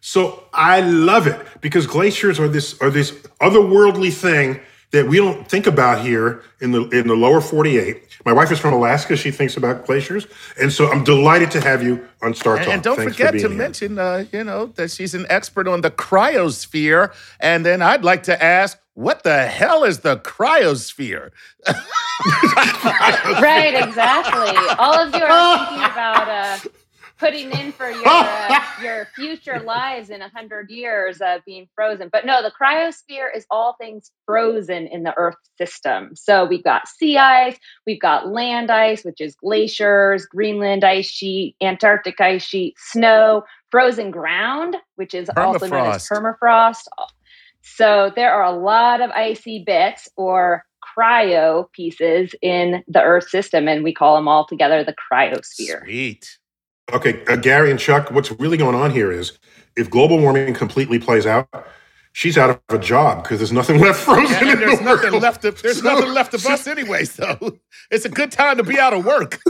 So I love it because glaciers are this are this otherworldly thing that we don't think about here in the in the lower 48. My wife is from Alaska. She thinks about glaciers, and so I'm delighted to have you on Star Talk. And, and don't Thanks forget for to here. mention, uh, you know, that she's an expert on the cryosphere. And then I'd like to ask, what the hell is the cryosphere? right, exactly. All of you are thinking about uh, putting in for your uh, your future lives in a hundred years of being frozen. But no, the cryosphere is all things frozen in the Earth system. So we've got sea ice, we've got land ice, which is glaciers, Greenland ice sheet, Antarctic ice sheet, snow, frozen ground, which is also known as permafrost. So there are a lot of icy bits or cryo pieces in the Earth system, and we call them all together the cryosphere. Sweet. Okay, uh, Gary and Chuck, what's really going on here is if global warming completely plays out, she's out of a job because there's nothing left frozen. And, in and there's the nothing world. left. To, there's So- nothing left of us anyway. So it's a good time to be out of work.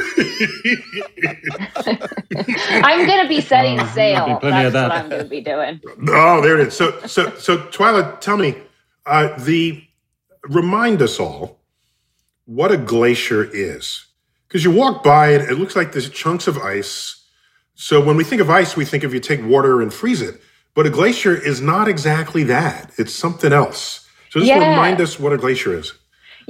I'm going to be setting sail. be That's that. what I'm going to be doing. Oh, there it is. So, so, so, Twyla, tell me, uh, the remind us all what a glacier is, because you walk by it, it looks like there's chunks of ice. So when we think of ice, we think of you take water and freeze it, but a glacier is not exactly that. It's something else. So just Yeah. remind us what a glacier is.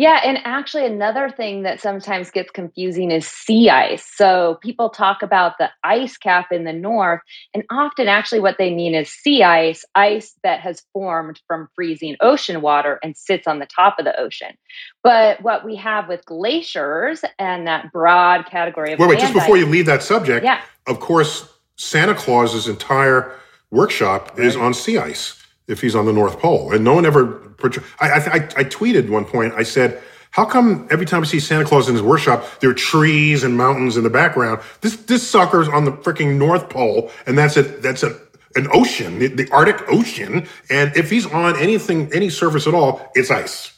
Yeah, and actually, another thing that sometimes gets confusing is sea ice. So people talk about the ice cap in the north, and often, actually, what they mean is sea ice, ice that has formed from freezing ocean water and sits on the top of the ocean. But what we have with glaciers and that broad category of Wait, wait, just before you leave that subject, Yeah. of course, Santa Claus's entire workshop is on sea ice if he's on the North Pole. And no one ever, I, I, I tweeted one point, I said, how come every time I see Santa Claus in his workshop, there are trees and mountains in the background? This this sucker's on the freaking North Pole, and that's a that's a an ocean, the, the Arctic Ocean. And if he's on anything, any surface at all, it's ice.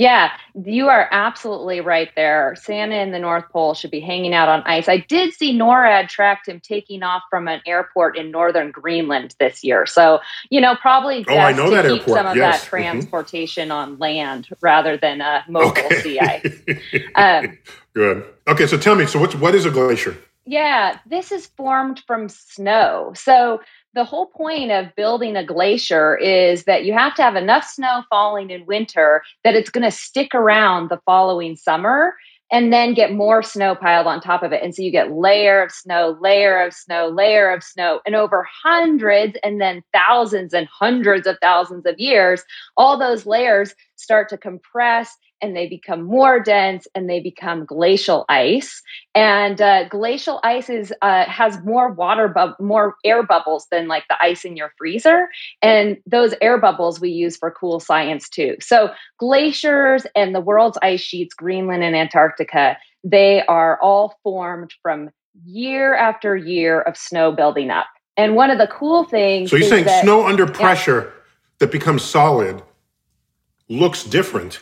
Yeah, you are absolutely right there. Santa in the North Pole should be hanging out on ice. I did see NORAD tracked him taking off from an airport in northern Greenland this year. So, you know, probably Oh, I know to that keep airport, some of yes. that Mhm. transportation on land rather than a mobile Okay. sea ice. Um, Good. Okay, so tell me, so what's what is a glacier? Yeah, this is formed from snow. So the whole point of building a glacier is that you have to have enough snow falling in winter that it's going to stick around the following summer and then get more snow piled on top of it. And so you get layer of snow, layer of snow, layer of snow, and over hundreds and then thousands and hundreds of thousands of years, all those layers start to compress and they become more dense and they become glacial ice. And uh, glacial ice is uh, has more water, bub- more air bubbles than like the ice in your freezer. And those air bubbles we use for cool science too. So glaciers and the world's ice sheets, Greenland and Antarctica, they are all formed from year after year of snow building up. And one of the cool things. So you're saying that- snow under Yeah. pressure that becomes solid looks different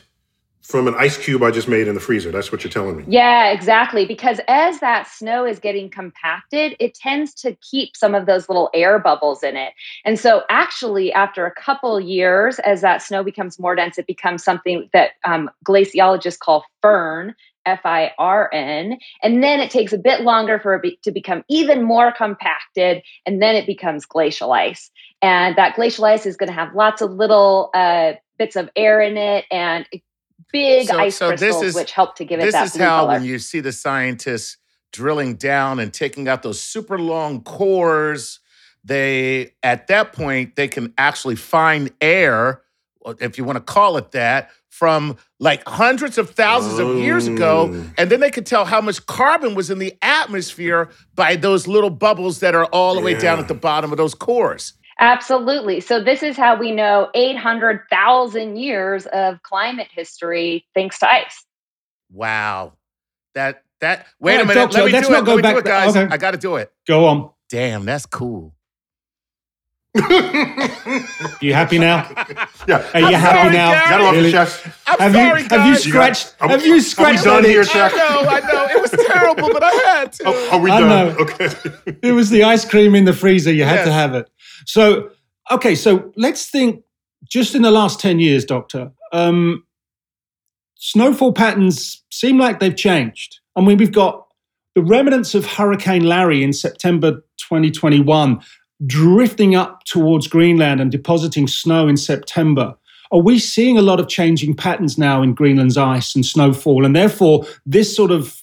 from an ice cube I just made in the freezer. That's what you're telling me. Yeah, exactly. Because as that snow is getting compacted, it tends to keep some of those little air bubbles in it. And so, actually, after a couple years, as that snow becomes more dense, it becomes something that um, glaciologists call firn. F I R N. And then it takes a bit longer for it be- to become even more compacted, and then it becomes glacial ice. And that glacial ice is going to have lots of little uh, bits of air in it and big So- ice so this crystals, is- which help to give it that. this that is blue how color. when you see the scientists drilling down and taking out those super long cores they at that point they can actually find air uh, if you want to call it that from like hundreds of thousands of years ago Oh. and then they could tell how much carbon was in the atmosphere by those little bubbles that are all the way down at the bottom of those cores Absolutely. So this is how we know 800,000 years of climate history thanks to ice. wow that that wait All a minute let me let's do not it go let me back do it guys Okay. i gotta do it Go on. damn that's cool You happy now? Yeah. Are you happy sorry, now? Gary. Got it off Really? your chest. I'm have sorry, you have you guys. You got- scratched are we- have are you we scratched done that here, itch? Chuck? I know, I know. It was terrible, but I had to. Oh, are we I done? know. Okay. It was the ice cream in the freezer. You had to have it. So, okay, so let's think just in the last 10 years, Doctor, um, snowfall patterns seem like they've changed. I mean, we've got the remnants of Hurricane Larry in September 2021 drifting up towards Greenland and depositing snow in September. Are we seeing a lot of changing patterns now in Greenland's ice and snowfall? And therefore, this sort of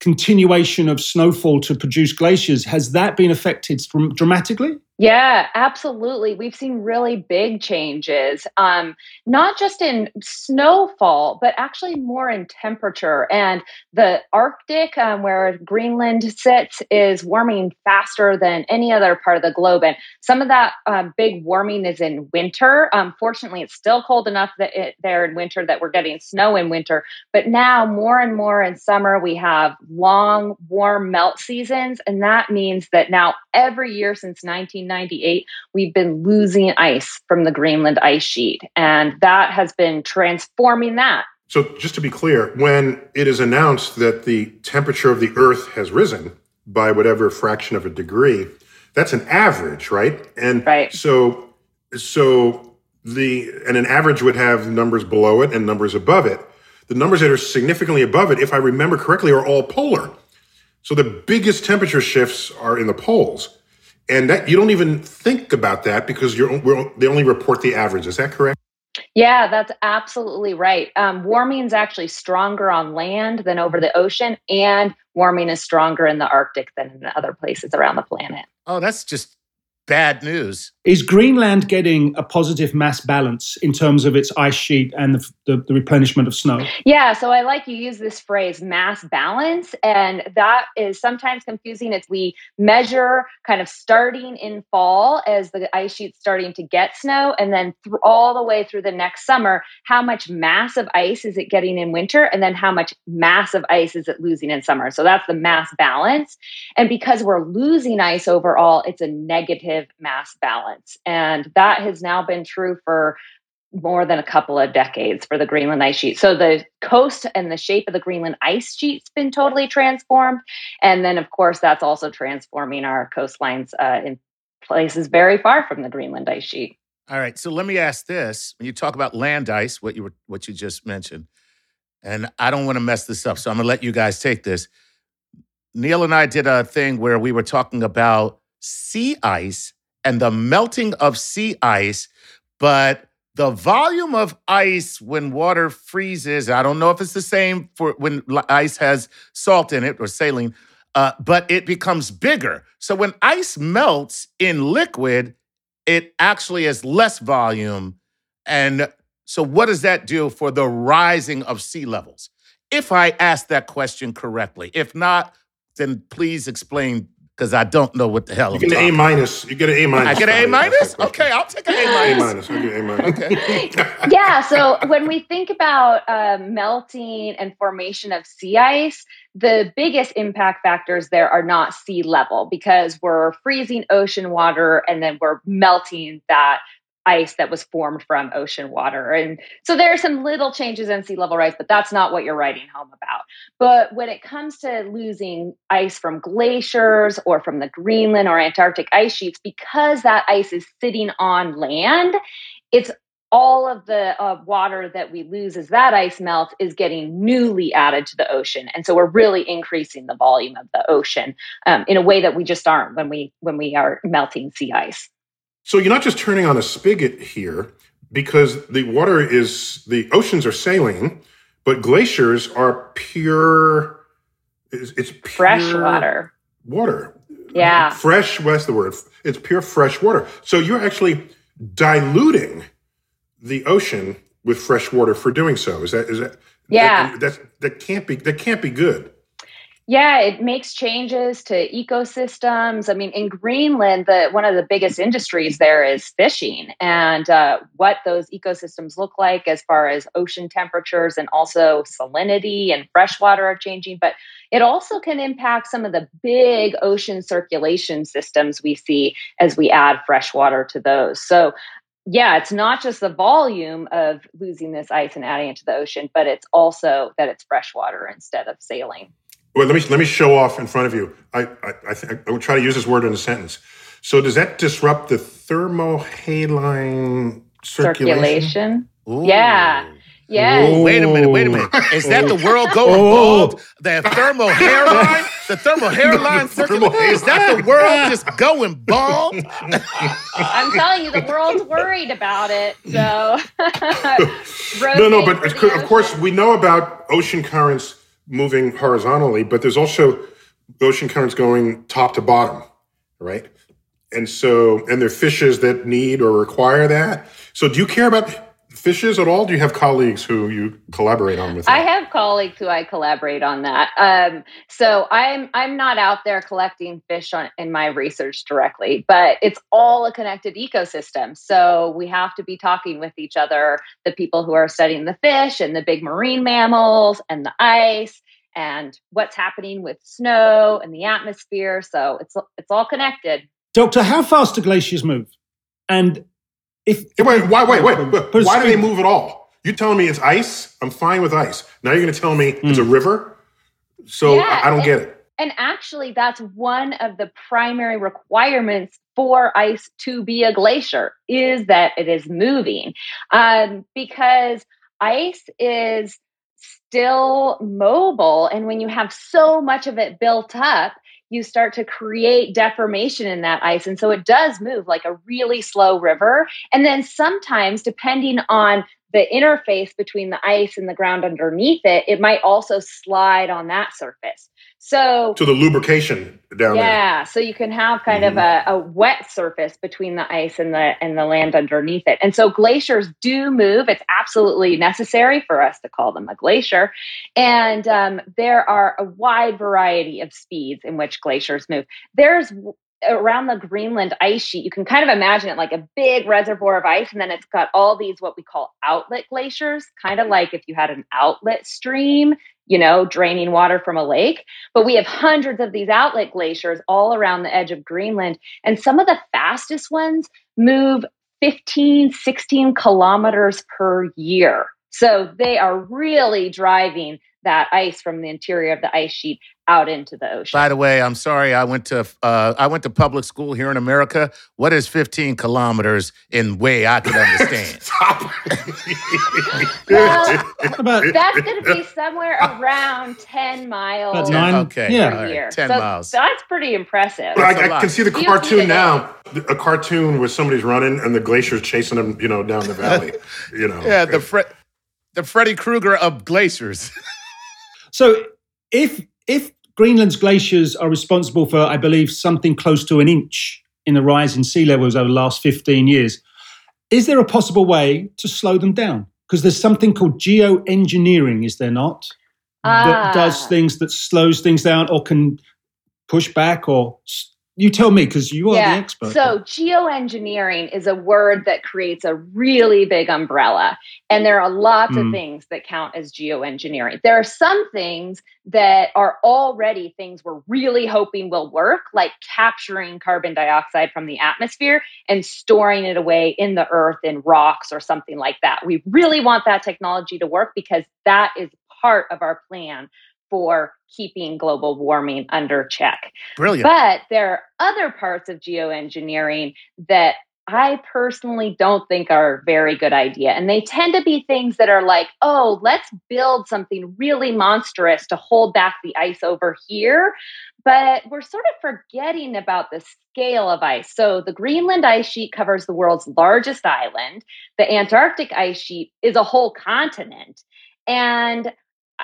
continuation of snowfall to produce glaciers, has that been affected dramatically? Yeah, absolutely. We've seen really big changes, um, not just in snowfall, but actually more in temperature. And the Arctic, um, where Greenland sits, is warming faster than any other part of the globe. And some of that um, big warming is in winter. Um, fortunately, it's still cold enough that it, there in winter that we're getting snow in winter. But now, more and more in summer, we have long, warm melt seasons. And that means that now every year since 19. 1998, we've been losing ice from the Greenland ice sheet. And that has been transforming that. So, just to be clear, when it is announced that the temperature of the Earth has risen by whatever fraction of a degree, that's an average, right? And right. so, so the and an average would have numbers below it and numbers above it. The numbers that are significantly above it, if I remember correctly, are all polar. So the biggest temperature shifts are in the poles and that you don't even think about that because you're they only report the average. Is that correct? Yeah, that's absolutely right. Um, warming is actually stronger on land than over the ocean, and warming is stronger in the Arctic than in other places around the planet. Oh, that's just bad news. Is Greenland getting a positive mass balance in terms of its ice sheet and the, the, the, replenishment of snow? Yeah, so I like you use this phrase mass balance, and that is sometimes confusing as we measure kind of starting in fall as the ice sheet's starting to get snow, and then th- all the way through the next summer, how much mass of ice is it getting in winter, and then how much mass of ice is it losing in summer. So that's the mass balance. And because we're losing ice overall, it's a negative mass balance. And that has now been true for more than a couple of decades for the Greenland ice sheet. So the coast and the shape of the Greenland ice sheet's been totally transformed. And then, of course, that's also transforming our coastlines uh, in places very far from the Greenland ice sheet. All right. So let me ask this: When you talk about land ice, what you were, what you just mentioned, and I don't want to mess this up, so I'm going to let you guys take this. Neil and I did a thing where we were talking about sea ice and the melting of sea ice, but the volume of ice when water freezes, I don't know if it's the same for when ice has salt in it or saline, uh, but it becomes bigger. So when ice melts in liquid, it actually has less volume. And so, what does that do for the rising of sea levels? If I ask that question correctly. If not, then please explain because I don't know what the hell. You get an A minus. You get an A minus. I get an A minus. Okay, I'll take an A minus. A minus. I'll get A minus. Okay. yeah. So when we think about uh, melting and formation of sea ice, the biggest impact factors there are not sea level because we're freezing ocean water and then we're melting that ice that was formed from ocean water. And so there are some little changes in sea level rise, but that's not what you're writing home about. But when it comes to losing ice from glaciers or from the Greenland or Antarctic ice sheets, because that ice is sitting on land, it's all of the uh, water that we lose as that ice melts is getting newly added to the ocean and so we're really increasing the volume of the ocean um, in a way that we just aren't when we when we are melting sea ice so you're not just turning on a spigot here because the water is the oceans are saline, but glaciers are pure. It's, it's pure fresh water. Water. Yeah. Fresh. What's the word? It's pure fresh water. So you're actually diluting the ocean with fresh water for doing so. Is that is that? Yeah. That, that, that can't be that can't be good. Yeah, it makes changes to ecosystems. I mean, in Greenland, the one of the biggest industries there is fishing, and uh, what those ecosystems look like as far as ocean temperatures and also salinity and freshwater are changing. But it also can impact some of the big ocean circulation systems we see as we add freshwater to those. So yeah, it's not just the volume of losing this ice and adding it to the ocean, but it's also that it's freshwater instead of saline. Well, let me let me show off in front of you. I I, I, th- I would try to use this word in a sentence. So does that disrupt the thermohaline circulation? Circulation. Yeah. Yes. Wait a minute, wait a minute. Is that the world going Oh. bald? The thermal hairline? The thermal hairline circle? Is that the world just going bald? I'm telling you, the world's worried about it. So, No, no, but of the cour- of ocean. course we know about ocean currents moving horizontally, but there's also ocean currents going top to bottom, right? And so, and there are fishes that need or require that. So, do you care about fishes at all? Do you have colleagues who you collaborate on with? I have colleagues who I collaborate on that. Um, so I'm I'm not out there collecting fish on, in my research directly, but it's all a connected ecosystem. So we have to be talking with each other, the people who are studying the fish and the big marine mammals and the ice and what's happening with snow and the atmosphere. So it's it's all connected. Doctor, how fast do glaciers move? And if Hey, wait, why, wait, wait, wait. Why do they move at all? You telling me it's ice? I'm fine with ice. Now you're going to tell me it's a river? So Yeah, I, I don't and- get it. And actually, that's one of the primary requirements for ice to be a glacier is that it is moving, um, because ice is still mobile, and when you have so much of it built up, you start to create deformation in that ice, and so it does move like a really slow river. And then sometimes, depending on the interface between the ice and the ground underneath it, it might also slide on that surface. So, To the lubrication down there. yeah, so you can have kind of a, a wet surface between the ice and the and the land underneath it. And so glaciers do move. It's absolutely necessary for us to call them a glacier. And um, there are a wide variety of speeds in which glaciers move. There's around the Greenland ice sheet, you can kind of imagine it like a big reservoir of ice, and then it's got all these what we call outlet glaciers, kind of like if you had an outlet stream, you know, draining water from a lake. But we have hundreds of these outlet glaciers all around the edge of Greenland, and some of the fastest ones move 15, 16 kilometers per year. So they are really driving that ice from the interior of the ice sheet out into the ocean. By the way, I'm sorry. I went to uh, I went to public school here in America. What is 15 kilometers in way I can understand? Well, that's going to be somewhere around 10 miles About nine- okay, yeah. per all right, year. 10 so miles. That's pretty impressive. But That's a I, I lot. can see the You see cartoon now. A cartoon where somebody's running and the glacier's chasing them, you know, down the valley. You know. yeah, the Fre- the Freddy Krueger of glaciers. So if if Greenland's glaciers are responsible for, I believe, something close to an inch in the rise in sea levels over the last 15 years, is there a possible way to slow them down? Because there's something called geoengineering, is there not? That does Ah. things that slows things down or can push back or you tell me because you are the expert. So, geoengineering is a word that creates a really big umbrella. And there are lots of Mm. things that count as geoengineering. There are some things that are already things we're really hoping will work, like capturing carbon dioxide from the atmosphere and storing it away in the earth in rocks or something like that. We really want that technology to work because that is part of our plan for keeping global warming under check. Brilliant. But there are other parts of geoengineering that I personally don't think are a very good idea. And they tend to be things that are like, oh, let's build something really monstrous to hold back the ice over here. But we're sort of forgetting about the scale of ice. So the Greenland ice sheet covers the world's largest island, the Antarctic ice sheet is a whole continent. And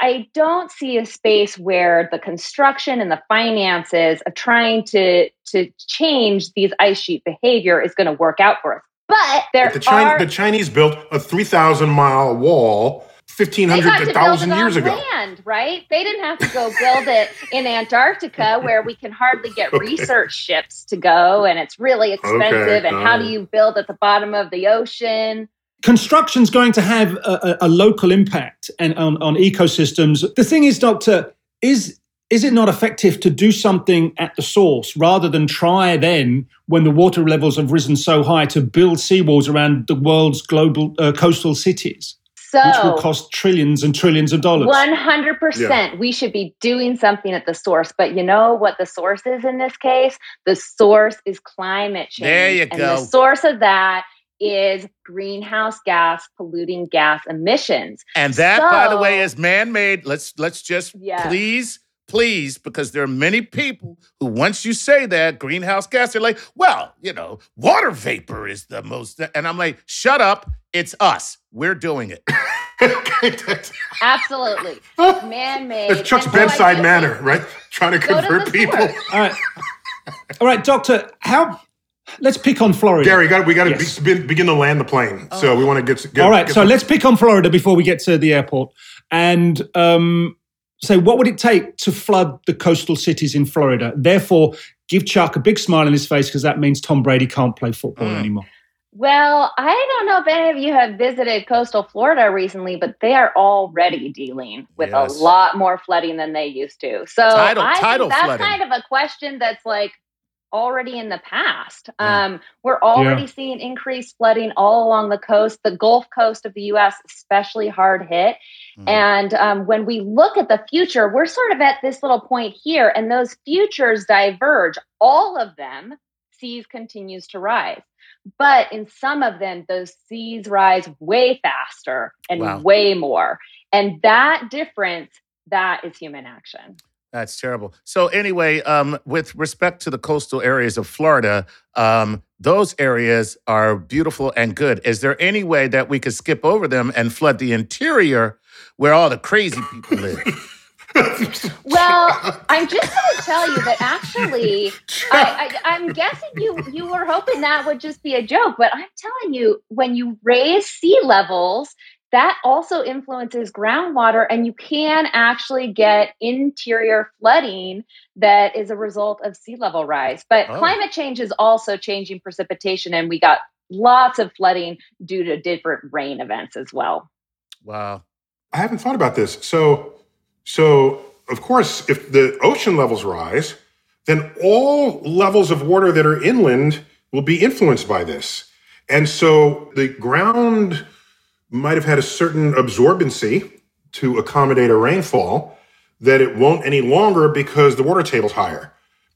I don't see a space where the construction and the finances of trying to to change these ice sheet behavior is going to work out for us. But there the, Chin- are the Chinese built a 3,000 mile wall they 1,500 got to to 1,000 build years ago. land, right? They didn't have to go build it in Antarctica where we can hardly get Okay. research ships to go and it's really expensive. And how do you build at the bottom of the ocean? Construction's going to have a, a, a local impact and on, on ecosystems. The thing is, Doctor, is is it not effective to do something at the source rather than try then, when the water levels have risen so high, to build seawalls around the world's global uh, coastal cities, So which will cost trillions and trillions of dollars? One hundred percent. We should be doing something at the source. But you know what the source is in this case? The source is climate change. There you and go. the source of that is greenhouse gas polluting gas emissions. And that, by the way, is man-made. Let's let's just Yes. please, please, because there are many people who, once you say that greenhouse gas, they're like, well, you know, water vapor is the most. And I'm like, shut up. It's us. We're doing it. Absolutely. Man-made. It's Chuck's And so bedside manner, right? Trying to Go to convert people. All right. All right, Doctor, how. Let's pick on Florida. Gary, got we got to Yes. be, begin to land the plane. So we want to get, get All right, get so some- let's pick on Florida before we get to the airport. And um, say, what would it take to flood the coastal cities in Florida? Therefore, give Chuck a big smile on his face because that means Tom Brady can't play football Mm. anymore. Well, I don't know if any of you have visited coastal Florida recently, but they are already dealing with Yes. a lot more flooding than they used to. So Tidal- I tidal think that's flooding. kind of a question that's like already in the past. Um, we're already Yeah. seeing increased flooding all along the coast, the Gulf Coast of the U.S. especially hard hit. Mhm. And um, when we look at the future, we're sort of at this little point here, and those futures diverge. All of them, seas continues to rise. But in some of them, those seas rise way faster and Wow. way more. And that difference, that is human action. That's terrible. So anyway, um, with respect to the coastal areas of Florida, um, those areas are beautiful and good. Is there any way that we could skip over them and flood the interior where all the crazy people live? Well, I'm just going to tell you that actually, I, I, I'm guessing you you were hoping that would just be a joke, but I'm telling you, when you raise sea levels, that also influences groundwater, and you can actually get interior flooding that is a result of sea level rise. But Oh. climate change is also changing precipitation, and we got lots of flooding due to different rain events as well. Wow. I haven't thought about this. So, so of course, if the ocean levels rise, then all levels of water that are inland will be influenced by this. And so the ground might have had a certain absorbency to accommodate a rainfall that it won't any longer because the water table's higher.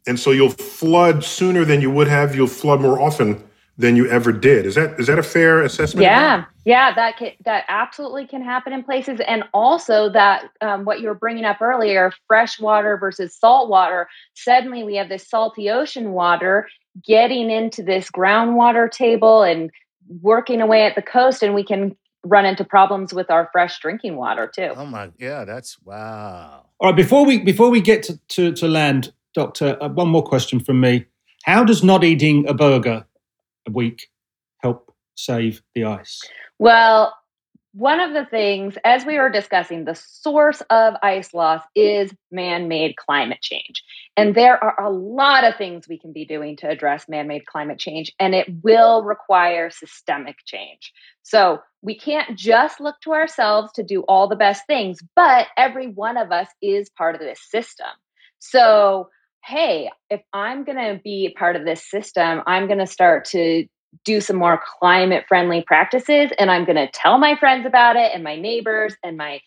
And so you'll flood sooner than you would have, you'll flood more often than you ever did. Is that is that a fair assessment? Yeah, yeah, that can, that absolutely can happen in places, and also that um, what you were bringing up earlier, fresh water versus salt water. Suddenly, we have this salty ocean water getting into this groundwater table and working away at the coast, and we can run into problems with our fresh drinking water too. Oh my, yeah, that's wow. All right, before we before we get to, to, to land, Doctor, uh, one more question from me. How does not eating a burger a week help save the ice? Well, one of the things, as we were discussing, the source of ice loss is man made climate change. And there are a lot of things we can be doing to address man made climate change, and it will require systemic change. So we can't just look to ourselves to do all the best things, but every one of us is part of this system. So, hey, if I'm going to be part of this system, I'm going to start to do some more climate friendly practices and I'm going to tell my friends about it and my neighbors and my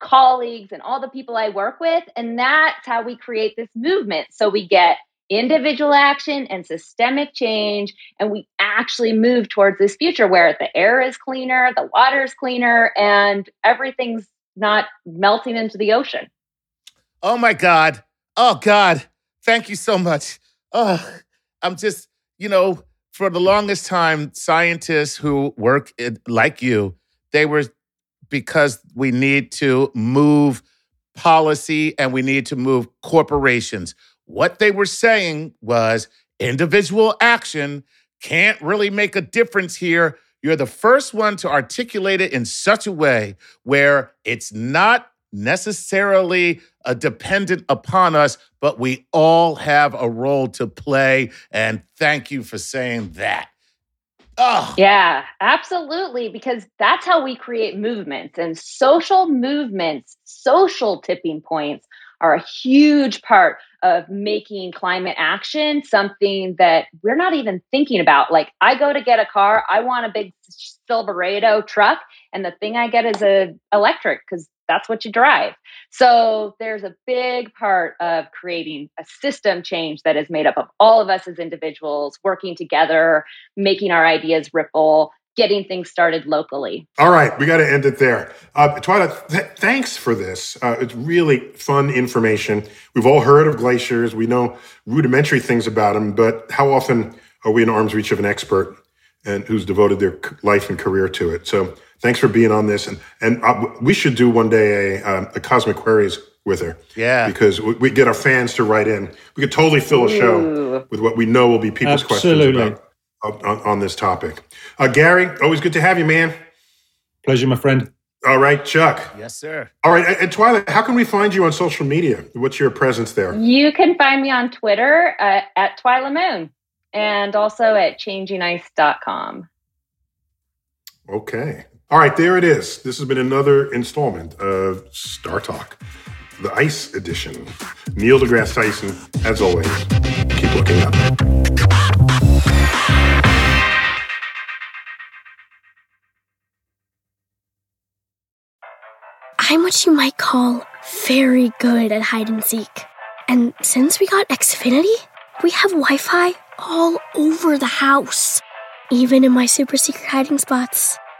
colleagues and all the people I work with. And that's how we create this movement. So we get individual action and systemic change, and we actually move towards this future where the air is cleaner, the water is cleaner, and everything's not melting into the ocean. Oh my God. Oh God. Thank you so much. Oh, I'm just, you know, for the longest time, scientists who work in, like you, they were because we need to move policy and we need to move corporations. What they were saying was individual action can't really make a difference here. You're the first one to articulate it in such a way where it's not necessarily uh, dependent upon us, but we all have a role to play. And thank you for saying that. Oh, Yeah, absolutely. Because that's how we create movements and social movements, social tipping points are a huge part of making climate action something that we're not even thinking about. Like, I go to get a car, I want a big Silverado truck, and the thing I get is a electric because that's what you drive. So there's a big part of creating a system change that is made up of all of us as individuals working together, making our ideas ripple, getting things started locally. All right, we got to end it there. Uh, Twila, th- thanks for this. Uh, it's really fun information. We've all heard of glaciers. We know rudimentary things about them, but how often are we in arm's reach of an expert and who's devoted their life and career to it? So thanks for being on this. And and uh, we should do one day a, um, a Cosmic Queries with her. Yeah. Because we, we, get our fans to write in. We could totally fill a show Ooh. with what we know will be people's Absolutely. questions about on, on this topic. Uh, Gary, always good to have you, man. Pleasure, my friend. All right, Chuck. Yes, sir. All right, and, and Twila, how can we find you on social media? What's your presence there? You can find me on Twitter uh, at Twila Moon and also at changingice.com. Okay. All right, there it is. This has been another installment of Star Talk, the Ice Edition. Neil deGrasse Tyson, as always, keep looking up. I'm what you might call very good at hide and seek. And since we got Xfinity, we have Wi Fi all over the house, even in my super secret hiding spots.